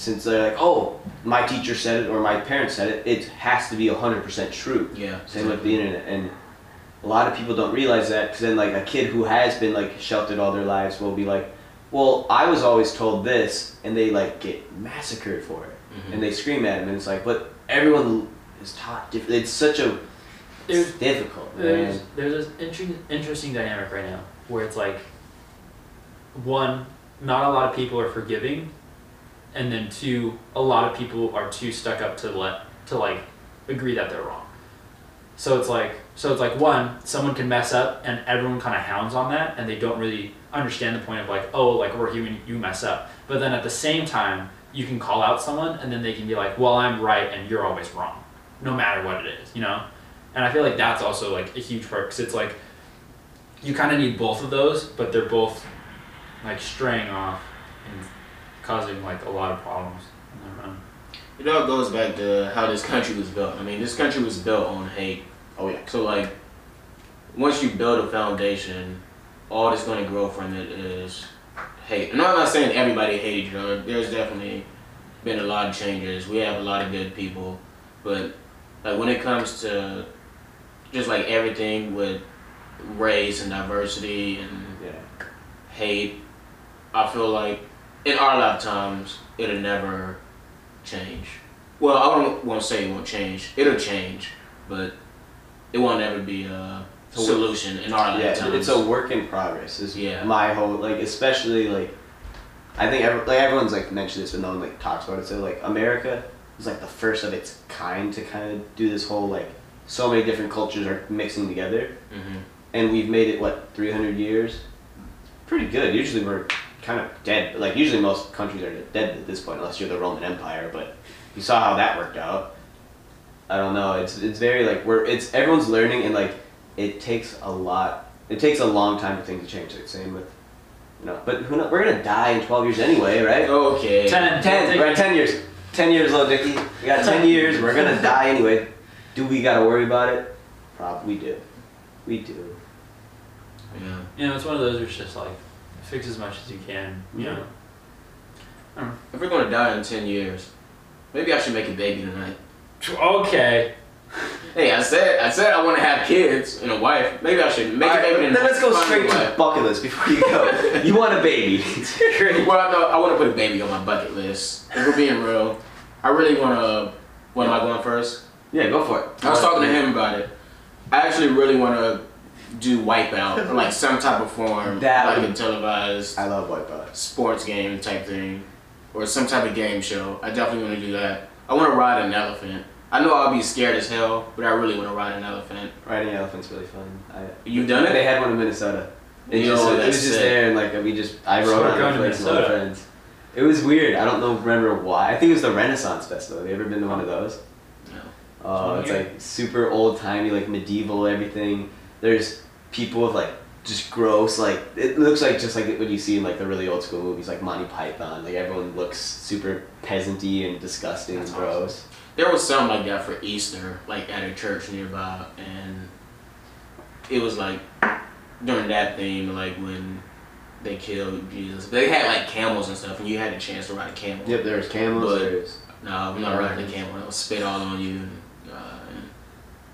Speaker 1: since they're like, oh, my teacher said it or my parents said it, it has to be hundred percent true.
Speaker 3: Yeah.
Speaker 1: Same with the internet, and a lot of people don't realize that because then like a kid who has been like sheltered all their lives will be like, well, I was always told this, and they like get massacred for it,
Speaker 3: Mhm.
Speaker 1: and they scream at him, and it's like, but everyone is taught different. It's such a it's
Speaker 2: There's-
Speaker 1: difficult,
Speaker 2: There's
Speaker 1: man.
Speaker 2: there's this inter- interesting dynamic right now where it's like one, not a lot of people are forgiving, and then two, a lot of people are too stuck up to let to like agree that they're wrong. So it's like so it's like one, someone can mess up and everyone kind of hounds on that and they don't really understand the point of like, oh, like we're human, you mess up. But then at the same time, you can call out someone and then they can be like, well, I'm right and you're always wrong, no matter what it is, you know? And I feel like that's also like a huge part because it's like you kind of need both of those, but they're both like straying off and causing like a lot of problems.
Speaker 3: It all goes back to how this country was built. I mean, this country was built on hate.
Speaker 1: Oh yeah.
Speaker 3: So like, once you build a foundation, all that's going to grow from it is hate. And I'm not saying everybody hates you. There's definitely been a lot of changes. We have a lot of good people, but like when it comes to just like everything with race and diversity and
Speaker 1: Yeah.
Speaker 3: hate, I feel like in our lifetimes it'll never change. Well, I don't want to say it won't change. It'll change, but it won't ever be a solution in our
Speaker 1: Yeah,
Speaker 3: lifetimes.
Speaker 1: it's a work in progress. Is
Speaker 3: Yeah.
Speaker 1: my whole like, especially like, I think every, like everyone's like mentioned this, but no one like talks about it. So like, America is like the first of its kind to kind of do this whole like, so many different cultures are mixing together,
Speaker 3: hmm
Speaker 1: and we've made it what 300 years. Pretty good. Usually we're kind of dead. Like usually most countries are dead at this point, unless you're the Roman Empire. But you saw how that worked out. I don't know. It's it's very like we're it's everyone's learning and like it takes a lot. It takes a long time for things to change. Like same with, you know. But who know, we're gonna die in 12 years anyway, right?
Speaker 3: Oh, okay.
Speaker 2: Ten.
Speaker 1: Ten. We're at 10 years. 10 years, little Dicky. We got 10 *laughs* years. We're gonna die anyway. Do we gotta worry about it? Probably we do. We do.
Speaker 3: Yeah.
Speaker 2: You know, it's one of those where it's just like fix as much as you can. You
Speaker 1: Yeah.
Speaker 2: know.
Speaker 3: If we're gonna die in ten years, maybe I should make a baby tonight.
Speaker 2: Okay.
Speaker 3: Hey, I said I said I want to have kids and a wife. Maybe I should make
Speaker 1: Alright,
Speaker 3: a baby tonight.
Speaker 1: then let's go straight to
Speaker 3: wife.
Speaker 1: the bucket list before you go. *laughs* you want a baby.
Speaker 2: Great. *laughs*
Speaker 3: Well, no, I want to put a baby on my bucket list. If we're being real, I really want to. What am I going first?
Speaker 1: yeah, go for it.
Speaker 3: I was talking to him about it. I actually really want to do Wipeout or like some type of form,
Speaker 1: That
Speaker 3: like
Speaker 1: would-
Speaker 3: a televised
Speaker 1: I love Wipeout.
Speaker 3: sports game type thing, or some type of game show. I definitely want to do that. I want to ride an elephant. I know I'll be scared as hell, but I really want to ride an elephant.
Speaker 1: Riding elephant's really fun. I,
Speaker 3: You've done it.
Speaker 1: They had one in Minnesota. It,
Speaker 3: Yo,
Speaker 1: just, it
Speaker 3: that's
Speaker 1: was just
Speaker 3: sick.
Speaker 1: there and like we just I rode
Speaker 2: we're
Speaker 1: on it
Speaker 2: to
Speaker 1: with some friends. It was weird. I don't know remember why. I think it was the Renaissance Festival. Have you ever been to one of those?
Speaker 3: No.
Speaker 1: Oh,
Speaker 2: one
Speaker 1: it's like super old timey, like medieval everything. There's people with like just gross. Like it looks like just like what you see in like the really old school movies, like Monty Python. Like everyone looks super peasanty and disgusting
Speaker 2: That's
Speaker 1: and gross.
Speaker 3: There was something like that for Easter, like at a church nearby, and it was like during that theme, like when they killed Jesus. They had like camels and stuff, and you had a chance to ride a camel.
Speaker 1: Yep, there's camels.
Speaker 3: But-
Speaker 1: there's
Speaker 3: No, I'm not riding a camel. It'll spit all on you. And, uh, and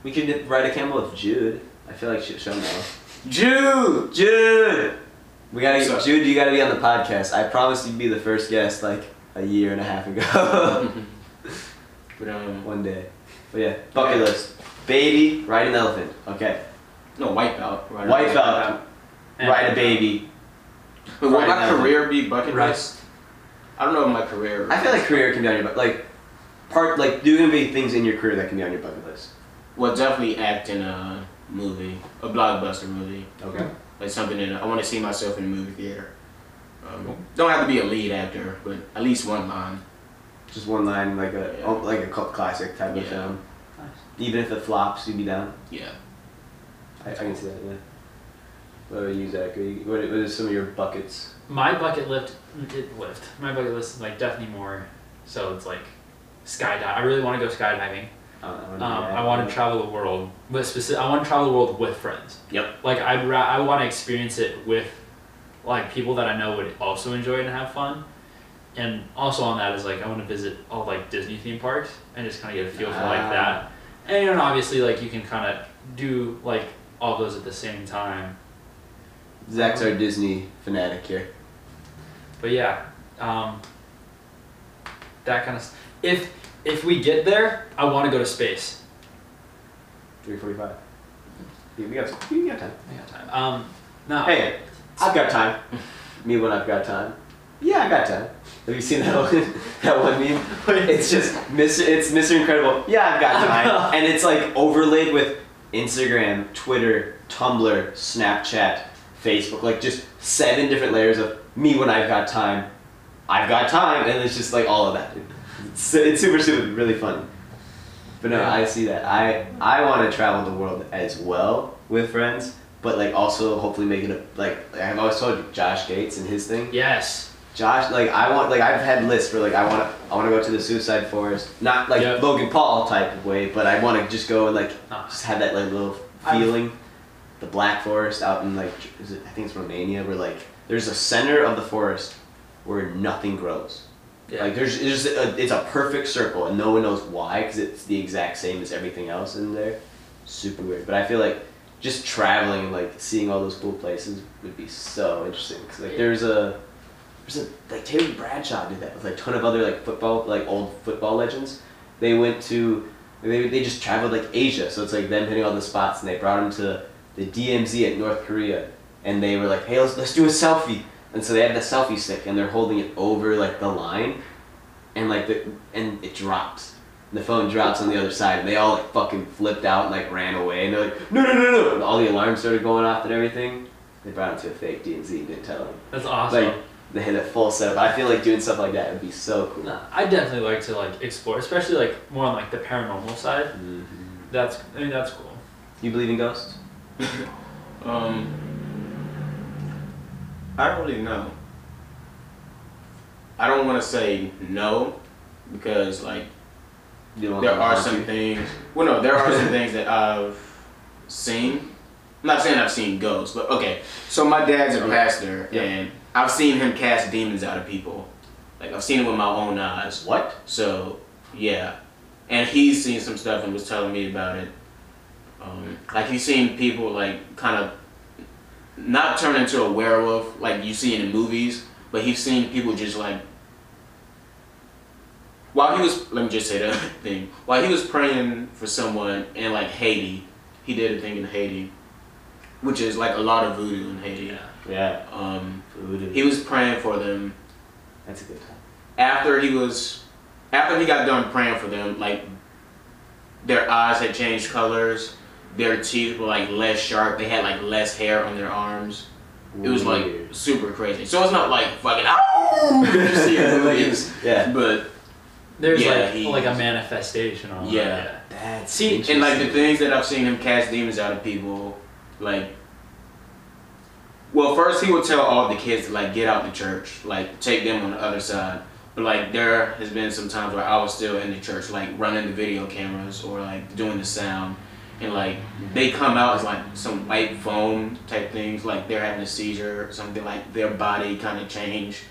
Speaker 1: we could ride a camel with Jude. I feel like she- she'll know.
Speaker 3: Jude.
Speaker 1: Jude, we gotta
Speaker 3: What's
Speaker 1: get
Speaker 3: up?
Speaker 1: Jude. You gotta be on the podcast. I promised you'd be the first guest like a year and a half ago. *laughs*
Speaker 3: but um,
Speaker 1: One day. But yeah, bucket list. Baby, ride an elephant. Okay.
Speaker 3: no wipeout. Right
Speaker 1: Wipeout.
Speaker 2: And-
Speaker 1: Ride a baby.
Speaker 3: But will
Speaker 1: Ride
Speaker 3: my
Speaker 1: an elephant.
Speaker 3: career be bucket
Speaker 2: Right.
Speaker 3: list? I don't know if my career.
Speaker 1: I feel like career can be on your bucket. Like, part like do gonna be things in your career that can be on your bucket list.
Speaker 3: Well, definitely act in a movie, a blockbuster movie,
Speaker 1: Okay.
Speaker 3: like something in. A, I want to see myself in a movie theater. Um, don't have to be a lead actor, but at least one line.
Speaker 1: Just one line, like a
Speaker 3: Yeah.
Speaker 1: oh, like a cult classic type of
Speaker 3: Yeah.
Speaker 1: film.
Speaker 2: Nice.
Speaker 1: Even if it flops, you'd be down.
Speaker 3: Yeah.
Speaker 1: I, I can see that. Yeah. What about you, Zach? What, are you- what what are some of your buckets?
Speaker 2: My bucket lift, it lift. My bucket list is like definitely more. So it's like skydive. I really want to go skydiving.
Speaker 1: I,
Speaker 2: Um, I want to travel the world with specific. I want to travel the world with friends.
Speaker 3: Yep.
Speaker 2: Like I'd ra- I want to experience it with like people that I know would also enjoy it and have fun. And also on that is like I want to visit all like Disney theme parks and just kind of get a feel for like
Speaker 1: Ah.
Speaker 2: that. And then obviously like you can kind of do like all those at the same time.
Speaker 1: Zach's our Disney fanatic here.
Speaker 2: But yeah, um, that kind of. s If if we get there, I want to go to space.
Speaker 1: Three forty-five. Yeah, we got we got time.
Speaker 2: We got time. Um, no.
Speaker 1: Hey, I've got time. Me when I've got time. Yeah, I got time. Have you seen that one, *laughs* that one meme? It's just Mr. It's Mr. Incredible. Yeah, I've got time, and it's like overlaid with Instagram, Twitter, Tumblr, Snapchat, Facebook, like just seven different layers of me when I've got time. I've got time, and it's just like all of that. *laughs* It's, it's super stupid, really funny. But no,
Speaker 2: Yeah.
Speaker 1: I see that. I I want to travel the world as well with friends, but like also hopefully make it a like I've always told you Josh Gates and his thing.
Speaker 2: Yes.
Speaker 1: Josh, like I want, like I've had lists where like I want to, I want to go to the Suicide Forest, not like
Speaker 2: Yep.
Speaker 1: Logan Paul type of way, but I want to just go and like just have that like little
Speaker 2: I've-
Speaker 1: feeling. the Black Forest out in like, is it, I think it's Romania, where like there's a center of the forest where nothing grows.
Speaker 2: Yeah.
Speaker 1: Like there's it's just a, it's a perfect circle and no one knows why because it's the exact same as everything else in there. Super weird, but I feel like just traveling and like seeing all those cool places would be so interesting. Cause like
Speaker 2: Yeah.
Speaker 1: there's a there's a like Terry Bradshaw did that with like a ton of other like football like old football legends. They went to they, they just traveled like Asia, so it's like them hitting all the spots and they brought them to the DMZ at North Korea and they were like, hey let's let's do a selfie. And so they have the selfie stick and they're holding it over like the line and like the and it drops. The phone drops on the other side and they all like fucking flipped out and like ran away and they're like, no no no no and all the alarms started going off and everything. They brought him to a fake DMZ and didn't tell him.
Speaker 2: That's awesome.
Speaker 1: Like they hit a full setup. I feel like doing stuff like that would be so cool.
Speaker 2: No, I definitely like to like explore, especially like more on like the paranormal side.
Speaker 1: Mhm.
Speaker 2: That's I mean that's cool.
Speaker 1: You believe in ghosts?
Speaker 3: Um, I don't really know. I don't want to say no because like
Speaker 1: You
Speaker 3: there are some
Speaker 1: haunt
Speaker 3: things. Well, no, there are some things that I've seen. I'm not saying I've seen ghosts, but okay. So my dad's a pastor,
Speaker 1: Yeah.
Speaker 3: and I've seen him cast demons out of people. Like I've seen it with my own eyes.
Speaker 1: What?
Speaker 3: So yeah, and he's seen some stuff and was telling me about it. Um, like he's seen people like kind of not turn into a werewolf like you see in the movies, but he's seen people just like while he was let me just say that *laughs* thing while he was praying for someone in like Haiti, he did a thing in Haiti, which is like a lot of voodoo in Haiti.
Speaker 2: Yeah.
Speaker 1: Yeah.
Speaker 3: Um,
Speaker 1: Voodoo.
Speaker 3: he was praying for them
Speaker 1: That's a good time.
Speaker 3: after he was after he got done praying for them like their eyes had changed colors their teeth were like less sharp they had like less hair on their arms it was like super crazy so it's not like fucking oh *laughs* you see in
Speaker 1: Like,
Speaker 3: movies
Speaker 1: yeah.
Speaker 3: but
Speaker 2: There's
Speaker 3: Yeah,
Speaker 2: like
Speaker 3: he-
Speaker 2: like a manifestation on
Speaker 3: Yeah.
Speaker 2: that.
Speaker 1: That's
Speaker 2: See,
Speaker 3: and like the things that I've seen him cast demons out of people like Well, first he would tell all the kids to like get out the church, like take them on the other side. But like there has been some times where I was still in the church, like running the video cameras or like doing the sound, and like they come out as like some white foam type things, like they're having a seizure or something, like their body kind of change,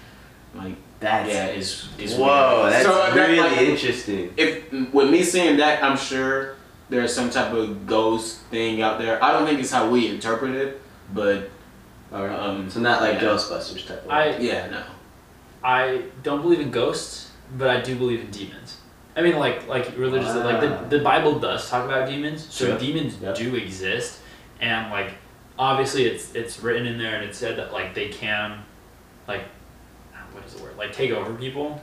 Speaker 3: like
Speaker 1: That's
Speaker 3: yeah, it's it's
Speaker 1: whoa.
Speaker 3: weird.
Speaker 1: That's
Speaker 3: So, that,
Speaker 1: really
Speaker 3: like,
Speaker 1: interesting.
Speaker 3: if with me seeing that, I'm sure there's some type of ghost thing out there. I don't think it's how we interpret it, but
Speaker 1: Alright.
Speaker 3: um,
Speaker 1: so not like
Speaker 3: yeah.
Speaker 1: Ghostbusters type. Of
Speaker 2: I
Speaker 3: yeah, no.
Speaker 2: I don't believe in ghosts, but I do believe in demons. I mean, like like religious, like the, the Bible does talk about demons, so
Speaker 1: Sure.
Speaker 2: demons
Speaker 1: Yep.
Speaker 2: do exist, and like obviously it's it's written in there and it said that like they can, like, what is the word? Like take over people,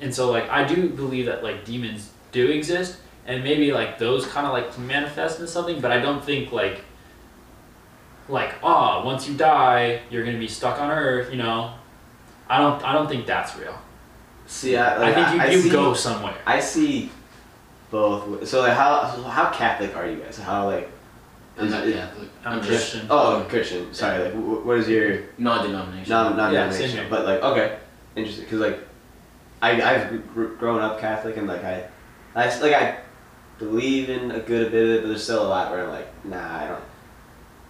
Speaker 2: and so like I do believe that like demons do exist, and maybe like those kind of like manifest into something, but I don't think like. Like ah, once you die, you're gonna be stuck on Earth. You know, I don't. I don't think that's real.
Speaker 1: See, I, like,
Speaker 2: I think you,
Speaker 1: I
Speaker 2: you
Speaker 1: see,
Speaker 2: go somewhere.
Speaker 1: I see both. So like, how so how Catholic are you guys? How like?
Speaker 3: I'm
Speaker 1: is
Speaker 3: not
Speaker 1: it-
Speaker 3: Catholic.
Speaker 2: I'm
Speaker 3: I'm
Speaker 2: Christian.
Speaker 1: Oh, Christian. Sorry. Like, what is your
Speaker 3: non-denomination?
Speaker 1: non non
Speaker 2: Yeah,
Speaker 1: denominational?
Speaker 2: same here.
Speaker 1: But like, okay, interesting. Because like, I I've gr- grown up Catholic and like I, I like I believe in a good bit of it, but there's still a lot where I'm like, nah, I don't.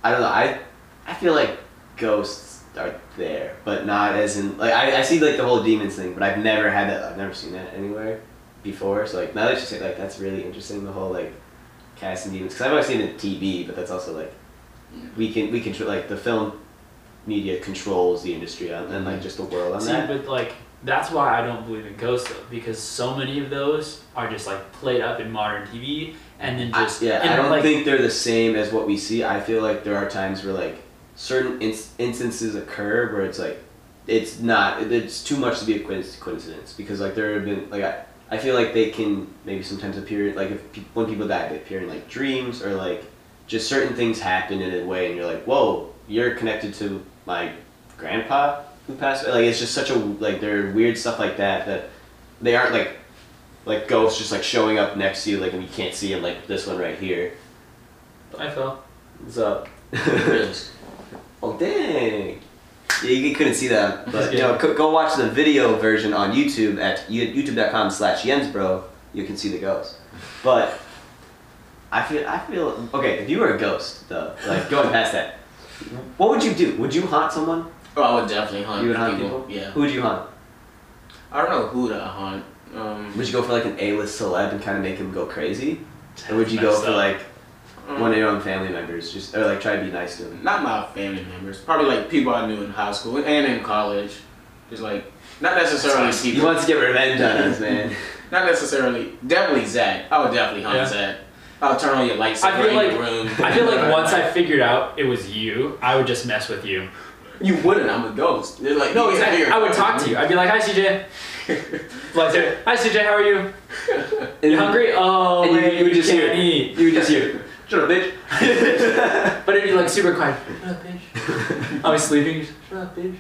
Speaker 1: I don't know. I I feel like ghosts are there, but not as in like I, I see like the whole demons thing, but I've never had that. I've never seen that anywhere before. So like now that you say like that's really interesting. The whole like casting demons because I've always seen it in TV, but that's also like we can we control like the film media controls the industry on, and like just the world on
Speaker 2: See,
Speaker 1: that.
Speaker 2: but like that's why I don't believe in ghosts though, because so many of those are just like played up in modern TV, and then
Speaker 1: I-
Speaker 2: just
Speaker 1: yeah, I don't
Speaker 2: like,
Speaker 1: think they're the same as what we see. I feel like there are times where like certain ins- instances occur where it's like it's not it's too much to be a coincidence because like there have been like I, I feel like they can maybe sometimes appear like if pe- when people die they appear in like dreams or like just certain things happen in a way and you're like whoa you're connected to my grandpa who passed away. Like it's just such a like there are weird stuff like that that they aren't like like ghosts just like showing up next to you like and you can't see them like this one right here.
Speaker 2: I fell.
Speaker 1: what's up *laughs*
Speaker 3: Yes.
Speaker 1: oh dang yeah you couldn't see that but you know go, go watch the video version on youtube at youtube.com slash jensbro you can see the ghost but i feel i feel okay if you were a ghost though like *laughs* going past that what would you do would you haunt someone
Speaker 3: Oh, I would definitely hunt
Speaker 1: you would hunt people,
Speaker 3: Yeah.
Speaker 1: who would you haunt
Speaker 3: I don't know who to hunt. Um,
Speaker 1: would you go for like an a-list celeb and kind of make him go crazy or would you go for
Speaker 2: up.
Speaker 1: like
Speaker 3: um,
Speaker 1: one of your own family members just or like try to be nice to them.
Speaker 3: not my family members. Probably like people I knew in high school and in college. Just like not necessarily
Speaker 2: That's
Speaker 1: he wants to get revenge on us man *laughs*
Speaker 3: Not necessarily. Definitely Zach. I would definitely hunt
Speaker 2: Yeah.
Speaker 3: Zach. I'll turn on your lights
Speaker 2: I feel
Speaker 3: in
Speaker 2: like-
Speaker 3: the room.
Speaker 2: I feel like *laughs* once I figured out it was you, I would just mess with you.
Speaker 3: you wouldn't. I'm a ghost. They're like
Speaker 2: No,
Speaker 3: you can't
Speaker 2: exactly. I would talk to you. I'd be like, "Hi, CJ." *laughs* Like, "Hi, CJ. How are you? You hungry? Oh,
Speaker 1: And you-
Speaker 2: wait,
Speaker 1: you would just
Speaker 2: can't
Speaker 1: hear-
Speaker 2: eat."
Speaker 1: You would just hear, shut up, bitch. *laughs*
Speaker 2: But it'd be like super quiet. Shut up, bitch. *laughs* I was sleeping. Shut up, bitch.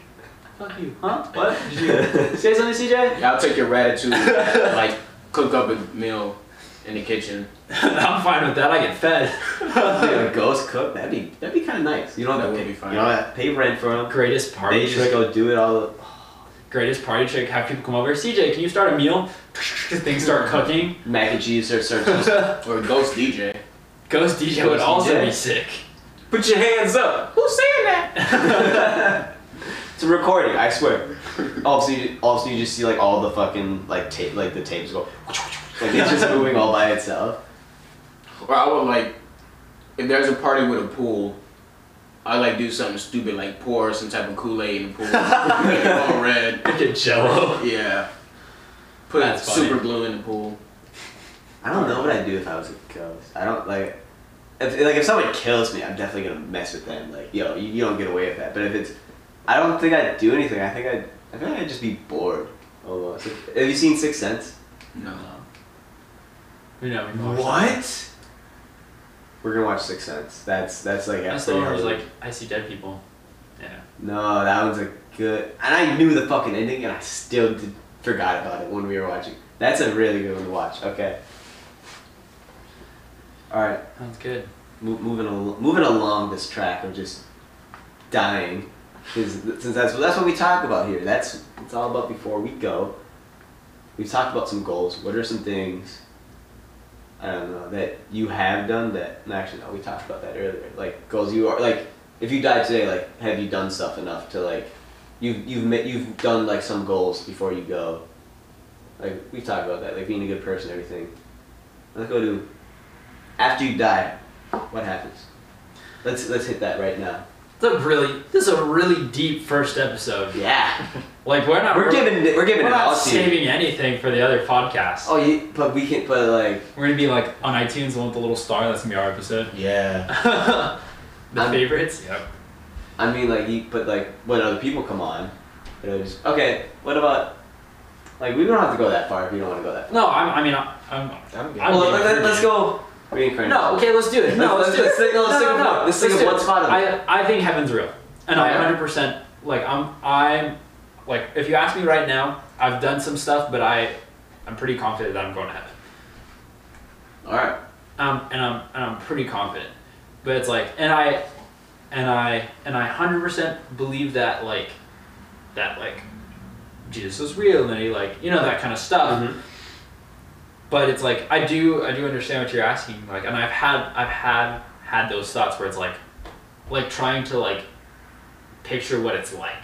Speaker 2: Fuck you. Huh? What? Did you say something, CJ?
Speaker 3: Yeah, I'll take your ratatouille. *laughs* like cook up a meal in the kitchen.
Speaker 2: I'm fine with that. I get fed.
Speaker 1: Dude, a ghost cook, that'd be that'd be kind of nice. You don't have
Speaker 3: That
Speaker 1: to
Speaker 3: would
Speaker 1: pay,
Speaker 3: be fine.
Speaker 1: You don't have to pay rent for them.
Speaker 2: Greatest party
Speaker 1: They just
Speaker 2: trick.
Speaker 1: go do it all.
Speaker 2: Greatest party trick. Have people come over. CJ, can you start a meal? Things start cooking.
Speaker 1: Mac and cheese or start just
Speaker 3: Or a ghost DJ.
Speaker 2: Ghost DJ would
Speaker 1: Ghost
Speaker 2: also
Speaker 1: DJ.
Speaker 2: be sick.
Speaker 3: Put your hands up. Who's saying that? *laughs*
Speaker 1: It's a recording, I swear. Also, you, also you just see like all the fucking like tape, like the tapes go, like it's just *laughs* moving all by itself.
Speaker 3: Or I would like, if there's a party with a pool, I like do something stupid like pour some type of Kool Aid in the pool, *laughs* make it all red.
Speaker 2: Get jello.
Speaker 3: Yeah. Put
Speaker 2: That's funny.
Speaker 3: super glue in the pool.
Speaker 1: I don't know what I'd do if I was a ghost. I don't like. If like if someone kills me, I'm definitely gonna mess with them. Like yo, you, you don't get away with that. But if it's, I don't think I'd do anything. I think I'd. I feel like I'd just be bored. Almost. Have you seen Sixth Sense?
Speaker 3: No.
Speaker 2: You know, we
Speaker 1: What? We're gonna watch Sixth Sense. That's that's like.
Speaker 2: that. That's the one where like, I see dead people. Yeah.
Speaker 1: No, that one's a good. And I knew the fucking ending, and I still did, forgot about it when we were watching. That's a really good one to watch. Okay. All right,
Speaker 2: Sounds good.
Speaker 1: mo- moving al- moving along this track of just dying. Since that's that's what we talk about here. That's it's all about before we go. We've talked about some goals. What are some things? I don't know that you have done that. No, actually, no. We talked about that earlier. Like goals you are like. If you died today, like have you done stuff enough to like, you've you've met, you've done like some goals before you go. Like we talked about that, like being a good person, everything. Let's go to after you die. What happens? Let's let's hit that right now.
Speaker 2: It's a really this is a really deep first episode.
Speaker 1: Yeah. *laughs*
Speaker 2: Like we're not
Speaker 1: We're giving we're giving
Speaker 2: we're
Speaker 1: it
Speaker 2: not
Speaker 1: all to you.
Speaker 2: saving anything for the other podcasts.
Speaker 1: Oh, you, but we can, but like,
Speaker 2: We're gonna be like on iTunes, the with the little star. That's gonna be our episode.
Speaker 3: Yeah. *laughs*
Speaker 2: the
Speaker 1: I'm-
Speaker 2: favorites. Yep.
Speaker 1: I mean, like, you, but like, when other people come on, you know, just okay. What about, like, we don't have to go that far if you don't want to go that. far.
Speaker 2: No, I'm. I mean, I'm. I'm
Speaker 3: I'm.
Speaker 2: I'm
Speaker 1: well,
Speaker 2: being
Speaker 1: let, us go. Reincarnation.
Speaker 2: No, okay, let's do it. No,
Speaker 1: Let's-
Speaker 2: let's, do
Speaker 1: let's
Speaker 2: it.
Speaker 1: think- no, let's
Speaker 2: no,
Speaker 1: think
Speaker 2: no,
Speaker 1: of
Speaker 2: no.
Speaker 1: Let's
Speaker 2: Let's
Speaker 1: think
Speaker 2: do
Speaker 1: of one
Speaker 2: it.
Speaker 1: spot of
Speaker 2: I, I think heaven's real, and I
Speaker 1: yeah?
Speaker 2: 100 percent like I'm. I'm like if you ask me right now, I've done some stuff, but I, I'm pretty confident that I'm going to heaven.
Speaker 1: All right.
Speaker 2: Um, and I'm and I'm pretty confident, but it's like, and I, and I and I 100 percent believe that like, that like, Jesus was real, and he like you know that kind of stuff.
Speaker 1: Mhm.
Speaker 2: But it's like I do I do understand what you're asking like and I've had I've had had those thoughts where it's like like trying to like picture what it's like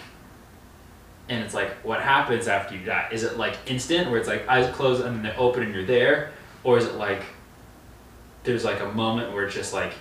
Speaker 2: and it's like what happens after you die is it like instant where it's like eyes closed and then they open and you're there or is it like there's like a moment where it's just like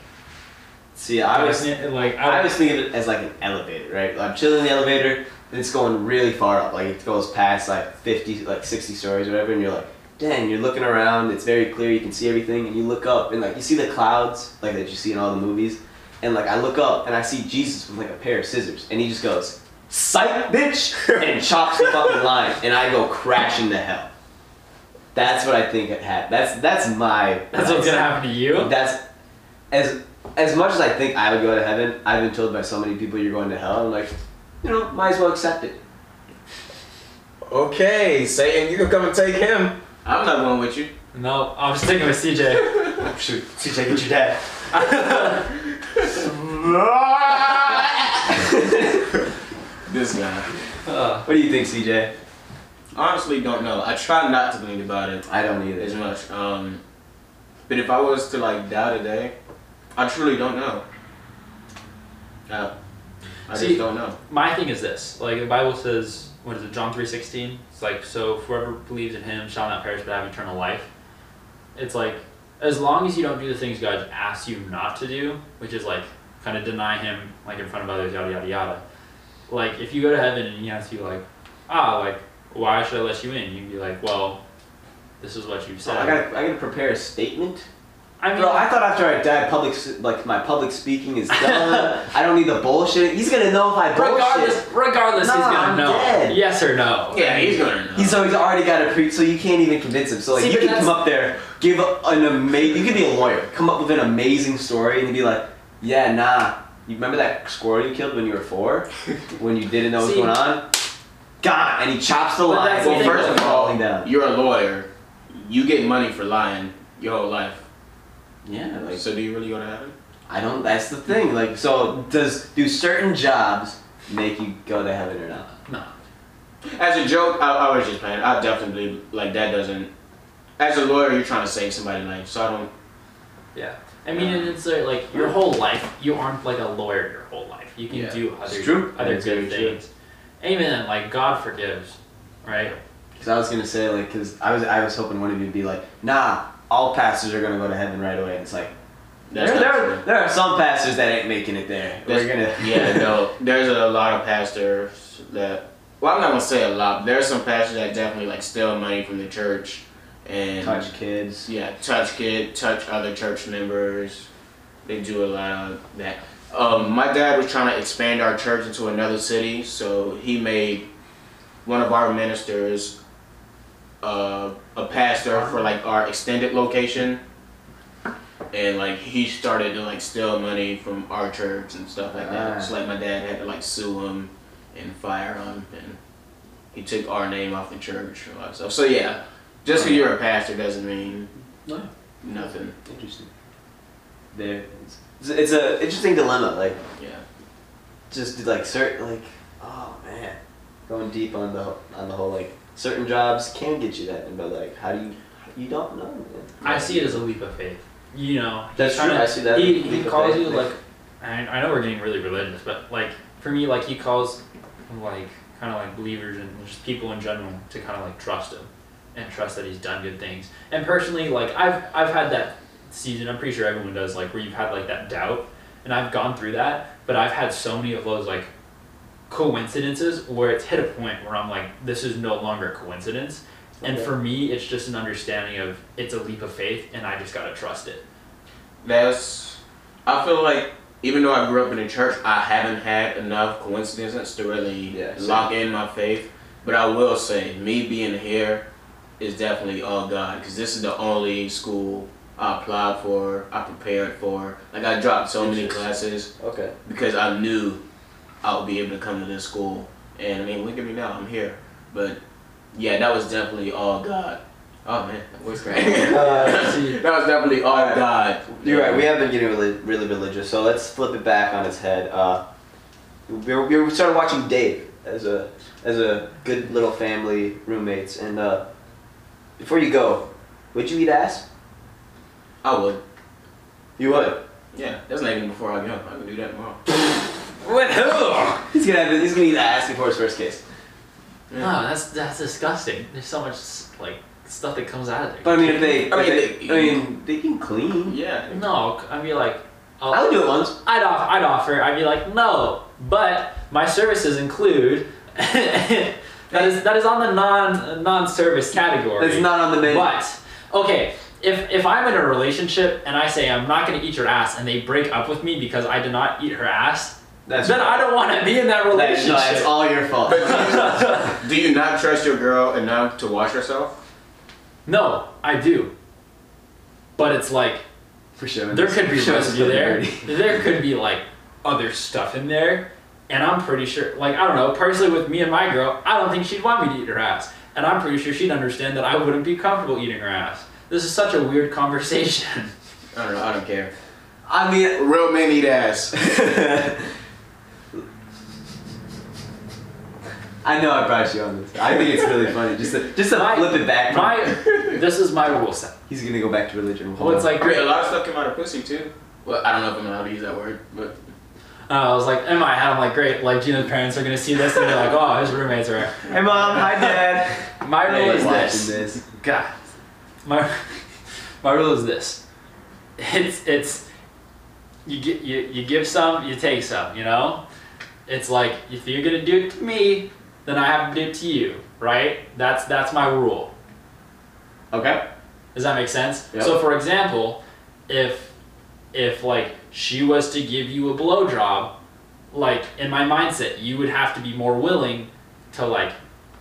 Speaker 1: See, I was,
Speaker 2: like
Speaker 1: I was thinking of it as like an elevator, right? I'm chilling in the elevator, and it's going really far up. Like it goes past like 50, like 60 stories, or whatever, and you're like, dang, you're looking around. It's very clear. You can see everything, and you look up, and like you see the clouds, like that you see in all the movies. And like I look up, and I see Jesus with like a pair of scissors, and he just goes, "Psych, bitch," *laughs* and chops the fucking line, and I go crashing to hell. That's what I think it had. That's that's my.
Speaker 2: that's what's gonna happen to you
Speaker 1: That's as as much as I think I would go to heaven. I've been told by so many people you're going to hell. I'm like, you know, might as well accept it.
Speaker 3: Okay, Satan, you can come and take him. I'm not going with you.
Speaker 2: no I'm sticking with CJ
Speaker 1: Oh, *laughs* shoot, CJ, get your dad. *laughs*
Speaker 3: This guy.
Speaker 2: uh,
Speaker 1: What do you think, CJ?
Speaker 3: Honestly, don't know. I try not to think about it
Speaker 1: I don't either.
Speaker 3: as
Speaker 1: either.
Speaker 3: much. Um, but if I was to like die today, I truly don't know. Uh, I
Speaker 2: See-
Speaker 3: just don't know.
Speaker 2: my thing is this like the bible says what is it john 3.16 it's like so whoever believes in him shall not perish but have eternal life. It's like as long as you don't do the things god asks you not to do which is like kind of deny him like in front of others yada yada yada. Like if you go to heaven and he asks you like ah like why should i let you in? You'd be like well this is what you
Speaker 1: So
Speaker 2: said.
Speaker 1: I gotta, I gotta prepare a statement.
Speaker 2: I mean
Speaker 1: Bro, I thought after I died, public, like my public speaking is done. *laughs* I don't need the bullshit. He's gonna know if I bullshit.
Speaker 2: regardless regardless he's gonna
Speaker 1: I'm
Speaker 2: know
Speaker 1: dead.
Speaker 2: yes or no
Speaker 3: Yeah, he's gonna know.
Speaker 1: He's so he's already got a pre, so you can't even convince him. So like
Speaker 2: See,
Speaker 1: you can come up there, give a, an amazing. You could be a lawyer, come up with an amazing story, and be like, yeah, nah. You remember that squirrel you killed when you were four, *laughs* when you didn't know what was going on? Gone, and he chops the
Speaker 2: But
Speaker 1: line.
Speaker 3: well, first of all,
Speaker 1: down.
Speaker 3: you're a lawyer. You get money for lying your whole life.
Speaker 1: Yeah, like
Speaker 3: So do you really go to heaven?
Speaker 1: I don't. That's the thing. Like, so does do certain jobs make you go to heaven or not?
Speaker 2: no
Speaker 3: As a joke, I, I was just playing. I definitely like that doesn't. As a lawyer, you're trying to save somebody's life, so I don't.
Speaker 2: Yeah, I mean, and it's uh, like your whole life. You aren't like a lawyer your whole life. You can
Speaker 3: Yeah.
Speaker 2: do
Speaker 1: It's
Speaker 2: other
Speaker 1: true.
Speaker 2: other
Speaker 1: It's
Speaker 2: good
Speaker 1: very true.
Speaker 2: things. And even then, like God forgives, right?
Speaker 1: Because I was gonna say like, because I was I was hoping one of you would be like, nah, all pastors are gonna go to heaven right away. And it's like there, there, there are some pastors that ain't making it there.
Speaker 3: That's-
Speaker 1: We're gonna
Speaker 3: yeah, *laughs* no. There's a lot of pastors that. Well, I'm not gonna say a lot. But there's some pastors that definitely like steal money from the church, and
Speaker 1: touch kids.
Speaker 3: Yeah, touch kid, touch other church members. They do a lot of that. Um, my dad was trying to expand our church into another city, so he made one of our ministers uh, a pastor for like our extended location, and like he started to like steal money from our church and stuff like that.
Speaker 1: Ah.
Speaker 3: So like my dad had to like sue him and fire him, and he took our name off the church and all that stuff. So yeah, just because you're a pastor doesn't mean
Speaker 2: No.
Speaker 3: nothing.
Speaker 1: Interesting. There, it's, it's a interesting dilemma. Like,
Speaker 3: Yeah.
Speaker 1: just like certain like oh man, going deep on the on the whole like certain jobs can get you that, but like how do you you don't know. Man.
Speaker 2: I see it as a leap of faith. You know,
Speaker 1: That's
Speaker 2: trying
Speaker 1: true,
Speaker 2: to-
Speaker 1: I see that
Speaker 2: He, he calls you like, I, I know we're getting really religious, but like for me, like he calls like kind of like believers and just people in general to kind of like trust him and trust that he's done good things. And personally, like I've I've had that season. I'm pretty sure everyone does. Like where you've had like that doubt, and I've gone through that. But I've had so many of those like coincidences where it's hit a point where I'm like, this is no longer a coincidence. And for me, it's just an understanding of it's a leap of faith, and I just gotta trust it.
Speaker 3: That's. I feel like even though I grew up in the church, I haven't had enough coincidences to really
Speaker 1: Yeah, same.
Speaker 3: lock in my faith. But I will say, me being here is definitely all God, because this is the only school I applied for, I prepared for. Like I dropped so many classes
Speaker 1: Okay.
Speaker 3: because I knew I would be able to come to this school. And I mean, look at me now, I'm here. But yeah, that was definitely all God. Oh man, that was *laughs* great.
Speaker 1: Uh,
Speaker 2: see. *laughs*
Speaker 3: that was definitely all. God.
Speaker 1: You're right. We have been getting really, really religious, so let's flip it back on its head. Uh, we, we started watching Dave as a as a good little family roommates, and uh, before you go, would you eat ass?
Speaker 3: I would.
Speaker 1: You would.
Speaker 3: Yeah, that's not even before I go. I can do that tomorrow. *laughs*
Speaker 2: What? who?
Speaker 1: He's gonna have, he's gonna eat ass before his first kiss.
Speaker 2: Oh, that's that's disgusting. There's so much like stuff that comes out of there.
Speaker 1: But I mean, if they,
Speaker 3: I mean,
Speaker 1: if they,
Speaker 3: they-
Speaker 1: I mean, they can clean.
Speaker 3: Yeah.
Speaker 2: no, I'd be like, oh,
Speaker 1: I would do it once.
Speaker 2: I'd offer, I'd offer. I'd be like, no, but my services include. *laughs* that is that is on the non non service category.
Speaker 1: It's not on the menu.
Speaker 2: But okay, if if I'm in a relationship and I say I'm not going to eat your ass and they break up with me because I did not eat her ass,
Speaker 1: That's
Speaker 2: then I don't want to be in that
Speaker 1: That is,
Speaker 2: relationship.
Speaker 1: no, it's all your fault. *laughs*
Speaker 3: Do you not trust your girl enough to wash herself?
Speaker 2: no, I do. But it's like
Speaker 1: For sure.
Speaker 2: there could be
Speaker 1: For
Speaker 2: residue there. There could be like other stuff in there, and I'm pretty sure. Like I don't know. Personally, with me and my girl, I don't think she'd want me to eat her ass, and I'm pretty sure she'd understand that I wouldn't be comfortable eating her ass. This is such a weird conversation.
Speaker 3: I don't know. I don't care.
Speaker 1: I mean,
Speaker 3: Real men eat ass. *laughs*
Speaker 1: I know I brought you on this. I think it's really funny. Just to, just to
Speaker 2: My-
Speaker 1: flip it back. From,
Speaker 2: My, this is my rule set.
Speaker 1: he's gonna go back to religion.
Speaker 2: Well, it's like
Speaker 3: I mean, a lot of stuff came out of pussy too. Well, I don't know if I'm allowed to use that word, but
Speaker 2: Uh, I was like, in my head, I'm like, great. Like Gina's parents are gonna see this and they're like, oh, his roommates are.
Speaker 1: hey mom, hi dad. *laughs*
Speaker 2: My rule
Speaker 1: Hey,
Speaker 2: is this.
Speaker 1: this.
Speaker 2: God, my my rule is this. It's it's you get you, you give some, you take some. You know, it's like if you're gonna do it to me, then I have to do it to you, right? That's that's my rule.
Speaker 1: Okay.
Speaker 2: Does that make sense?
Speaker 1: Yep.
Speaker 2: So for example, if if like she was to give you a blowjob, like in my mindset, you would have to be more willing to like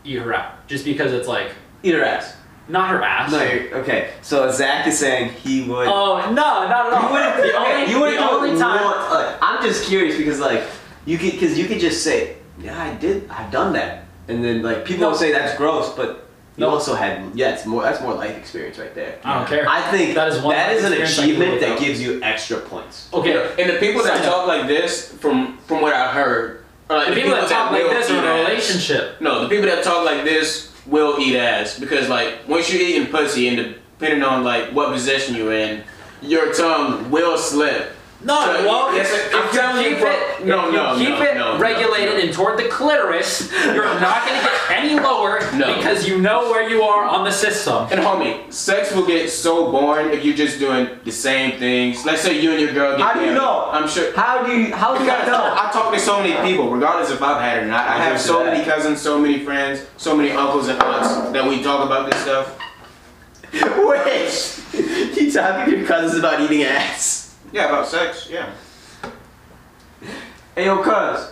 Speaker 2: eat her out, just because it's like
Speaker 1: Eat her ass.
Speaker 2: not her ass.
Speaker 1: No, you're, okay. So Zach is saying he would.
Speaker 2: Oh no, not at all. *laughs*
Speaker 1: You wouldn't.
Speaker 2: the only,
Speaker 1: you wouldn't
Speaker 2: the only time.
Speaker 1: like, I'm just curious because like you could because you could just say yeah I did I've done that and then like people
Speaker 2: No.
Speaker 1: will say that's gross but you
Speaker 2: No.
Speaker 1: also had yeah it's more that's more life experience right there.
Speaker 2: I don't care.
Speaker 1: I think
Speaker 2: That is one
Speaker 1: that is an
Speaker 2: life experience I can
Speaker 1: achievement that gives you extra points.
Speaker 2: Okay,
Speaker 3: and the people that talk like this, from from what I heard, are like
Speaker 2: the people that talk like this are in
Speaker 3: eat
Speaker 2: a
Speaker 3: ass.
Speaker 2: relationship.
Speaker 3: No, the people that talk like this will eat ass because like once you're eating pussy and depending on like what position you're in, your tongue will slip.
Speaker 2: No,
Speaker 3: So,
Speaker 2: it won't.
Speaker 3: yes,
Speaker 2: if
Speaker 3: I'm
Speaker 2: you
Speaker 3: telling you
Speaker 2: keep
Speaker 3: for-
Speaker 2: it,
Speaker 3: no,
Speaker 2: if you
Speaker 3: no,
Speaker 2: keep
Speaker 3: no,
Speaker 2: it
Speaker 3: no, no,
Speaker 2: regulated
Speaker 3: no.
Speaker 2: and toward the clitoris, you're not going to get any lower
Speaker 3: No.
Speaker 2: because you know where you are on the system.
Speaker 3: And homie, sex will get so boring if you're just doing the same things. Let's say you and your girl get
Speaker 1: How do you
Speaker 3: married.
Speaker 1: know?
Speaker 3: I'm sure.
Speaker 1: How do you how do you
Speaker 3: Because
Speaker 1: know?
Speaker 3: I talk to so many people, regardless if I've had it or not. I,
Speaker 1: I
Speaker 3: have
Speaker 1: have
Speaker 3: so
Speaker 1: that.
Speaker 3: many cousins, so many friends, so many uncles and aunts that we talk about this stuff. *laughs*
Speaker 1: Wait, you talking to your cousins about eating ass?
Speaker 3: Yeah, about sex. Yeah.
Speaker 1: Hey yo, cuz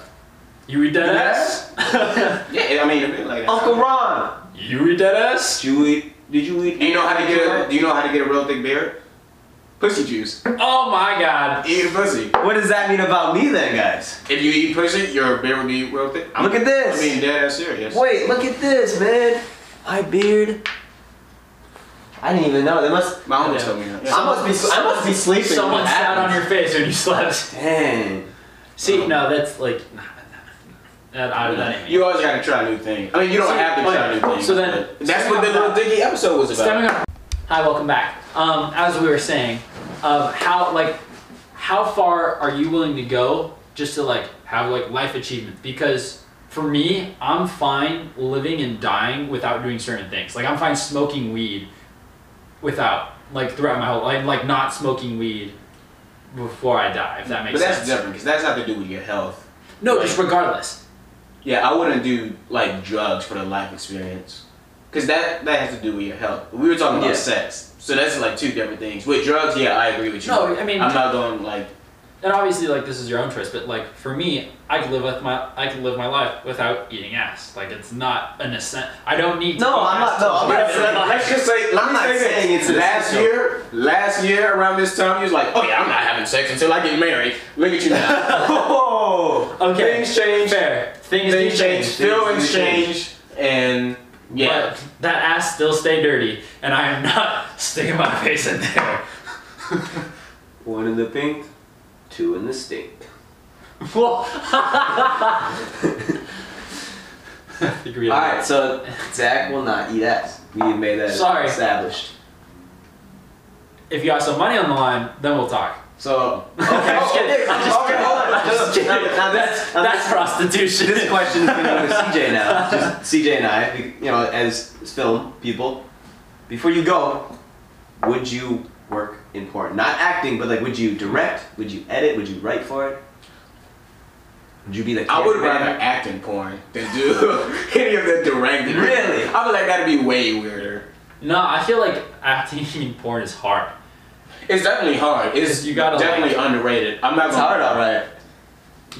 Speaker 2: You eat that ass? *laughs*
Speaker 3: Yeah, I mean, a bit like that.
Speaker 1: Uncle Ron.
Speaker 2: you eat that ass?
Speaker 1: Did you eat? Did you eat?
Speaker 3: Do you know how to get a? Do you know how to get a real thick beard? Pussy juice.
Speaker 2: Oh my god.
Speaker 3: Eat a pussy.
Speaker 1: What does that mean about me then, guys?
Speaker 3: If you eat pussy, your beard will be real thick. I'm,
Speaker 1: Look at this.
Speaker 3: I mean, dead ass serious.
Speaker 1: Wait, look at this, man. My beard. I didn't even know. They must.
Speaker 3: My mom
Speaker 2: Yeah.
Speaker 3: told me that.
Speaker 1: I must be. I must be sleeping.
Speaker 2: Someone
Speaker 1: What
Speaker 2: sat on your face when you slept.
Speaker 1: Dang.
Speaker 2: See, no, that's like. Nah, nah, nah. That, that ain't.
Speaker 3: You always gotta try new things. I mean, you don't
Speaker 2: So-
Speaker 3: have to try
Speaker 2: okay,
Speaker 3: new things.
Speaker 2: so then-
Speaker 3: that's what the little Dicky episode was about.
Speaker 2: Hi, welcome back. Um, as we were saying, um, how like how far are you willing to go just to like have like life achievement? Because for me, I'm fine living and dying without doing certain things. Like I'm fine smoking weed without like throughout my whole life, like not smoking weed before I die. If that makes
Speaker 3: But that's different because that's have to do with your health.
Speaker 2: No, just regardless.
Speaker 3: Yeah, I wouldn't do like drugs for the life experience, because that that has to do with your health. We were talking about
Speaker 1: Yeah.
Speaker 3: sex, so that's like two different things. With drugs, yeah, I agree with you.
Speaker 2: No, I mean-
Speaker 3: I'm not going like
Speaker 2: and obviously like this is your own choice but like for me i could live with my i could live my life without eating ass like it's not an ascent i don't need to
Speaker 1: No, I'm not- no,
Speaker 2: to
Speaker 1: I'm not saying-
Speaker 3: let's just say let
Speaker 1: I'm
Speaker 3: me
Speaker 1: not
Speaker 3: say
Speaker 1: saying
Speaker 3: this.
Speaker 1: it's
Speaker 3: last
Speaker 1: essential.
Speaker 3: year. Last year around this time, you was like, oh yeah, I'm not having sex until I get married. Look at you now. *laughs*
Speaker 1: Oh,
Speaker 2: okay
Speaker 3: Things change.
Speaker 2: fair things,
Speaker 3: Things change.
Speaker 2: change
Speaker 3: Feelings
Speaker 1: Things change.
Speaker 3: change, and yeah.
Speaker 2: but that ass still stay dirty and i am not *laughs* sticking my face in there *laughs*
Speaker 1: one in the pink, two in the stink.
Speaker 2: well I think we
Speaker 1: All right, so Zach will not eat ass. We made that
Speaker 2: Sorry.
Speaker 1: established.
Speaker 2: if you got some money on the line then we'll talk
Speaker 1: So okay,
Speaker 2: I'm just kidding. I'm just kidding.
Speaker 1: hold on.
Speaker 2: I'm just kidding.
Speaker 1: Now, now
Speaker 2: that's
Speaker 1: this, now
Speaker 2: that's
Speaker 1: this,
Speaker 2: prostitution
Speaker 1: this question is going to to CJ now. *laughs* Just CJ and I, you know, as film people. Before you go, would you work in porn? Not acting, but like, would you direct? Would you edit? Would you write for it? Would you be the
Speaker 3: I would rather act in porn than do *laughs* any of the directing.
Speaker 1: Really?
Speaker 3: I feel like that'd be way weirder.
Speaker 2: no i feel like acting *laughs* in porn is hard
Speaker 3: It's definitely hard. It's
Speaker 2: You gotta,
Speaker 3: definitely underrated. I'm not
Speaker 1: It's
Speaker 3: gonna-
Speaker 1: hard, all right.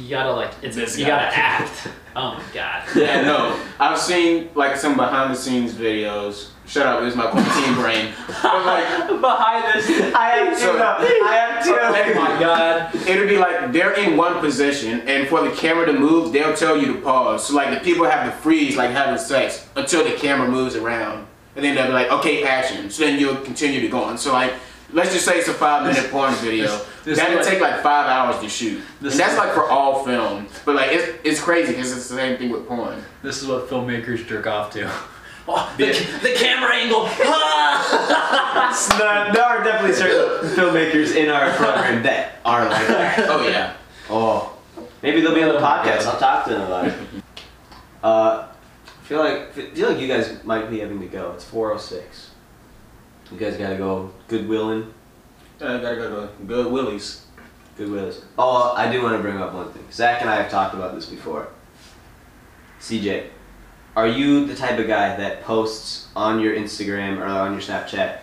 Speaker 2: You gotta like it's
Speaker 3: This
Speaker 2: you
Speaker 3: guy.
Speaker 2: gotta act. *laughs* Oh my god.
Speaker 3: Yeah, no. I've seen like some behind the scenes videos. Shut up, it was my quarantine brain. But like *laughs*
Speaker 2: Behind this,
Speaker 1: I have
Speaker 3: So-
Speaker 1: I have
Speaker 3: Oh
Speaker 2: my god.
Speaker 3: it'll be like they're in one position and for the camera to move, they'll tell you to pause. So like the people have to freeze like having sex until the camera moves around. And then they'll be like, okay, action. So then you'll continue to go on. So like let's just say it's a five minute porn video.
Speaker 2: This- this
Speaker 3: That'll
Speaker 2: is what-
Speaker 3: take like five hours to shoot.
Speaker 2: This
Speaker 3: and that's
Speaker 2: is-
Speaker 3: like for all film. But like it's it's crazy because it's the same thing with porn.
Speaker 2: This is what filmmakers jerk off to. *laughs* Oh, the,
Speaker 3: Yeah.
Speaker 2: ca- the camera angle. Ah! *laughs*
Speaker 1: No, there are definitely certain filmmakers in our program that are like that. *laughs*
Speaker 3: Oh yeah.
Speaker 1: Oh, maybe they'll be on the podcast. I'll talk to them about it. *laughs* Uh, I feel like I feel like you guys might be having to go. It's four oh six. You guys gotta go Goodwilling.
Speaker 3: I gotta go to Good Willies.
Speaker 1: Goodwills. Oh, I do want to bring up one thing. Zach and I have talked about this before. CJ, are you the type of guy that posts on your Instagram or on your Snapchat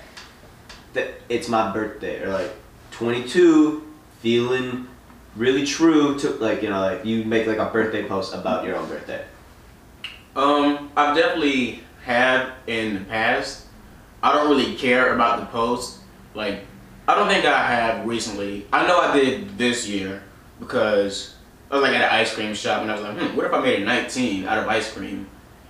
Speaker 1: that it's my birthday or like 22, feeling really true to like you know like you make like a birthday post about your own birthday?
Speaker 3: Um, I've definitely had in the past. I don't really care about the post. Like, I don't think I have recently. I know I did this year because I was like at an ice cream shop and I was like, hmm, what if I made a 19 out of ice cream?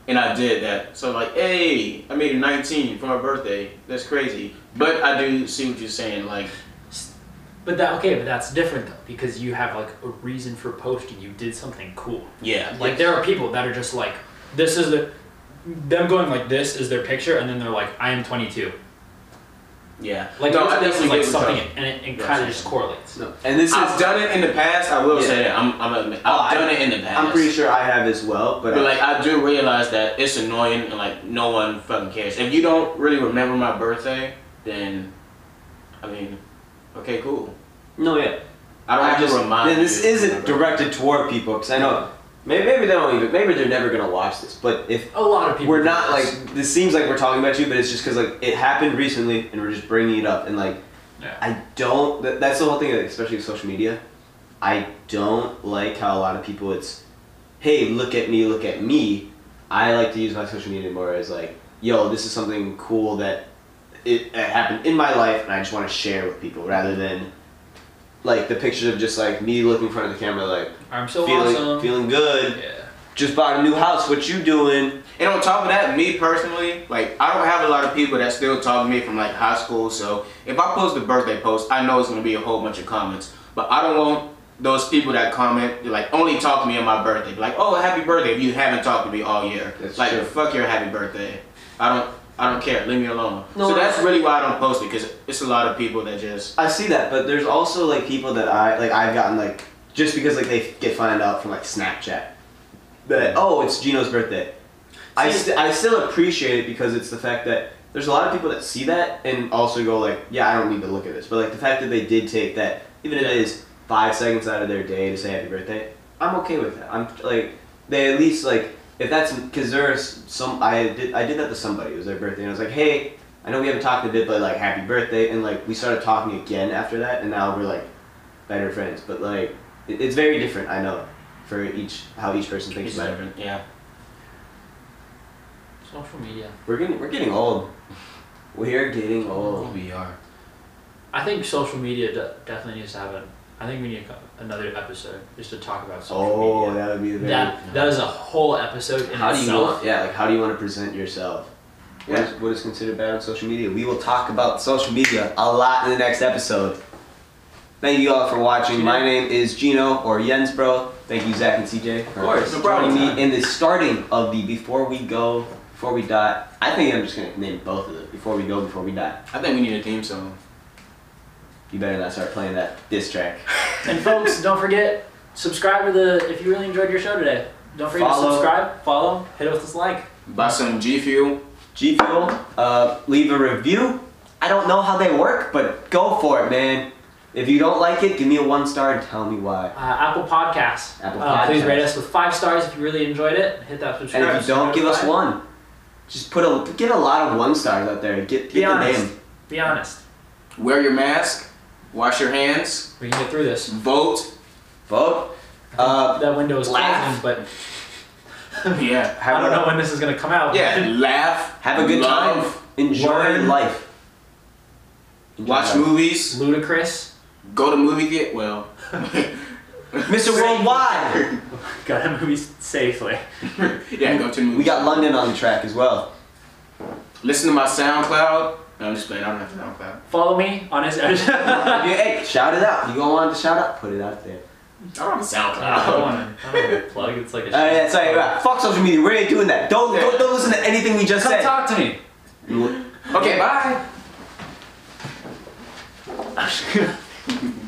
Speaker 3: And I did that. So like, hey, I made a 19 for my birthday. That's crazy. But I do see what you're saying. Like,
Speaker 2: But that okay, but that's different though because you have like a reason for posting. You did something cool.
Speaker 3: yeah,
Speaker 2: Like there are people that are just like, this is the, them going like this is their picture, and then they're like, I am 22.
Speaker 3: Yeah.
Speaker 2: Like
Speaker 3: no,
Speaker 2: this,
Speaker 3: I
Speaker 2: this is
Speaker 3: definitely
Speaker 2: like something,
Speaker 3: you're-
Speaker 2: and it, it kind of just correlates.
Speaker 1: No. And this is
Speaker 3: I've done it in the past. I will
Speaker 1: Yeah.
Speaker 3: say that. I'm, I'm admit,
Speaker 1: Oh,
Speaker 3: I've
Speaker 1: I-
Speaker 3: done it in the past.
Speaker 1: I'm pretty sure I have as well, but,
Speaker 3: But
Speaker 1: I-
Speaker 3: like I do realize that it's annoying and like no one fucking cares. If you don't really remember my birthday, then I mean, okay, cool.
Speaker 1: no, yeah.
Speaker 3: I don't
Speaker 1: I
Speaker 3: have
Speaker 1: just
Speaker 3: to remind.
Speaker 1: and this
Speaker 3: you
Speaker 1: isn't
Speaker 3: of my birthday.
Speaker 1: directed toward people because I know maybe, maybe they don't even maybe they're never gonna watch this. But if
Speaker 2: A lot of people.
Speaker 1: we're not
Speaker 2: this.
Speaker 1: like this seems like we're talking about you, but it's just because like it happened recently and we're just bringing it up and like
Speaker 2: Yeah.
Speaker 1: I don't. That, that's the whole thing, especially with social media. I don't like how a lot of people it's, hey, look at me, look at me. I like to use my social media more as like, yo, this is something cool that it, it happened in my life, and I just want to share with people rather than like the pictures of just like me looking in front of the camera, like
Speaker 2: I'm so
Speaker 1: feeling
Speaker 2: awesome.
Speaker 1: feeling good.
Speaker 2: yeah.
Speaker 1: Just bought a new house. What you doing?
Speaker 3: And on top of that, me personally, like I don't have a lot of people that still talk to me from like high school. So if I post a birthday post, I know it's gonna be a whole bunch of comments. But I don't want those people that comment like only talk to me on my birthday. Like, oh, happy birthday! If you haven't talked to me all year,
Speaker 1: That's
Speaker 3: like
Speaker 1: true.
Speaker 3: fuck your happy birthday. I don't. I don't care. Leave me alone.
Speaker 1: No,
Speaker 3: so that's really why I don't post it because it's a lot of people that just
Speaker 1: I see that, but there's also like people that I like. I've gotten like just because like they get found out from like Snapchat that mm. oh it's Gino's birthday. I st- I still appreciate it because it's the fact that there's a lot of people that see that and also go like yeah I don't need to look at this, but like the fact that they did take that even if it is five seconds out of their day to say happy birthday, I'm okay with that. I'm like they at least like if that's because there's some I did I did that to somebody it was their birthday and I was like hey I know we haven't talked a bit but like happy birthday and like we started talking again after that and now we're like better friends but like it, it's very different I know for each how each person thinks
Speaker 3: it's
Speaker 1: about it.
Speaker 3: Yeah.
Speaker 2: Social media.
Speaker 1: We're getting we're getting old. We're getting old.
Speaker 3: we are.
Speaker 2: I think social media de- definitely needs to have an. I think we need a, another episode just to talk about social media.
Speaker 1: Oh,
Speaker 2: media.
Speaker 1: that would be the very.
Speaker 2: That that is a whole episode in
Speaker 1: how do you
Speaker 2: itself.
Speaker 1: want? Yeah, like how do you want to present yourself? What
Speaker 3: Yeah.
Speaker 1: is, what is considered bad on social media? We will talk about social media a lot in the next episode. Thank you all for watching. My name is Gino or Jens, bro. Thank you, Zach and CJ, for
Speaker 3: course, no
Speaker 1: joining
Speaker 3: problem.
Speaker 1: me in the starting of the Before We Go, Before We Die. I think I'm just gonna name both of them. Before We Go, Before We Die.
Speaker 3: I think we need a theme song.
Speaker 1: You better not start playing that diss track. *laughs*
Speaker 2: And folks, don't forget subscribe to the. If you really enjoyed your show today, don't forget
Speaker 1: Follow.
Speaker 2: to subscribe, follow, hit us with a like.
Speaker 3: Buy some G Fuel.
Speaker 1: G Fuel, uh, leave a review. I don't know how they work, but go for it, man. If you don't like it, give me a one star and tell me why.
Speaker 2: Uh, Apple Podcasts.
Speaker 1: Apple
Speaker 2: Uh, please rate us with five stars if you really enjoyed it. Hit that subscribe.
Speaker 1: And if you don't, give us one. Just put a get a lot of one stars out there. Get
Speaker 2: Be
Speaker 1: get the
Speaker 2: honest.
Speaker 1: name.
Speaker 2: Be honest.
Speaker 3: Wear your mask. Wash your hands.
Speaker 2: We can get through this.
Speaker 3: Vote.
Speaker 1: Vote. Uh,
Speaker 2: that window is
Speaker 1: laugh.
Speaker 2: closing, but *laughs*
Speaker 3: Yeah.
Speaker 2: I don't
Speaker 1: a,
Speaker 2: know when this is gonna come out.
Speaker 3: Yeah. Laugh.
Speaker 1: have a good
Speaker 3: love,
Speaker 1: time. Enjoy
Speaker 2: learn.
Speaker 1: life. Enjoy
Speaker 3: Watch
Speaker 1: life.
Speaker 3: movies.
Speaker 2: Ludacris.
Speaker 3: Go to movie get well. *laughs*
Speaker 1: Mr. Worldwide. *laughs*
Speaker 2: Got to movies safely.
Speaker 3: yeah, go to the.
Speaker 1: We got London on the track as well.
Speaker 3: Listen to my SoundCloud. No, I'm just playing. I don't have SoundCloud.
Speaker 2: Follow me on his. *laughs*
Speaker 1: Yeah, hey, shout it out. You don't want to shout out? Put it out there.
Speaker 3: I don't have
Speaker 2: I
Speaker 3: SoundCloud.
Speaker 2: I don't want to plug. It's like a.
Speaker 1: Uh, yeah, sorry, right. Fuck social media. We ain't doing that. Don't, don't don't listen to anything we just
Speaker 2: Come
Speaker 1: said.
Speaker 2: talk to me.
Speaker 3: Okay, bye. *laughs*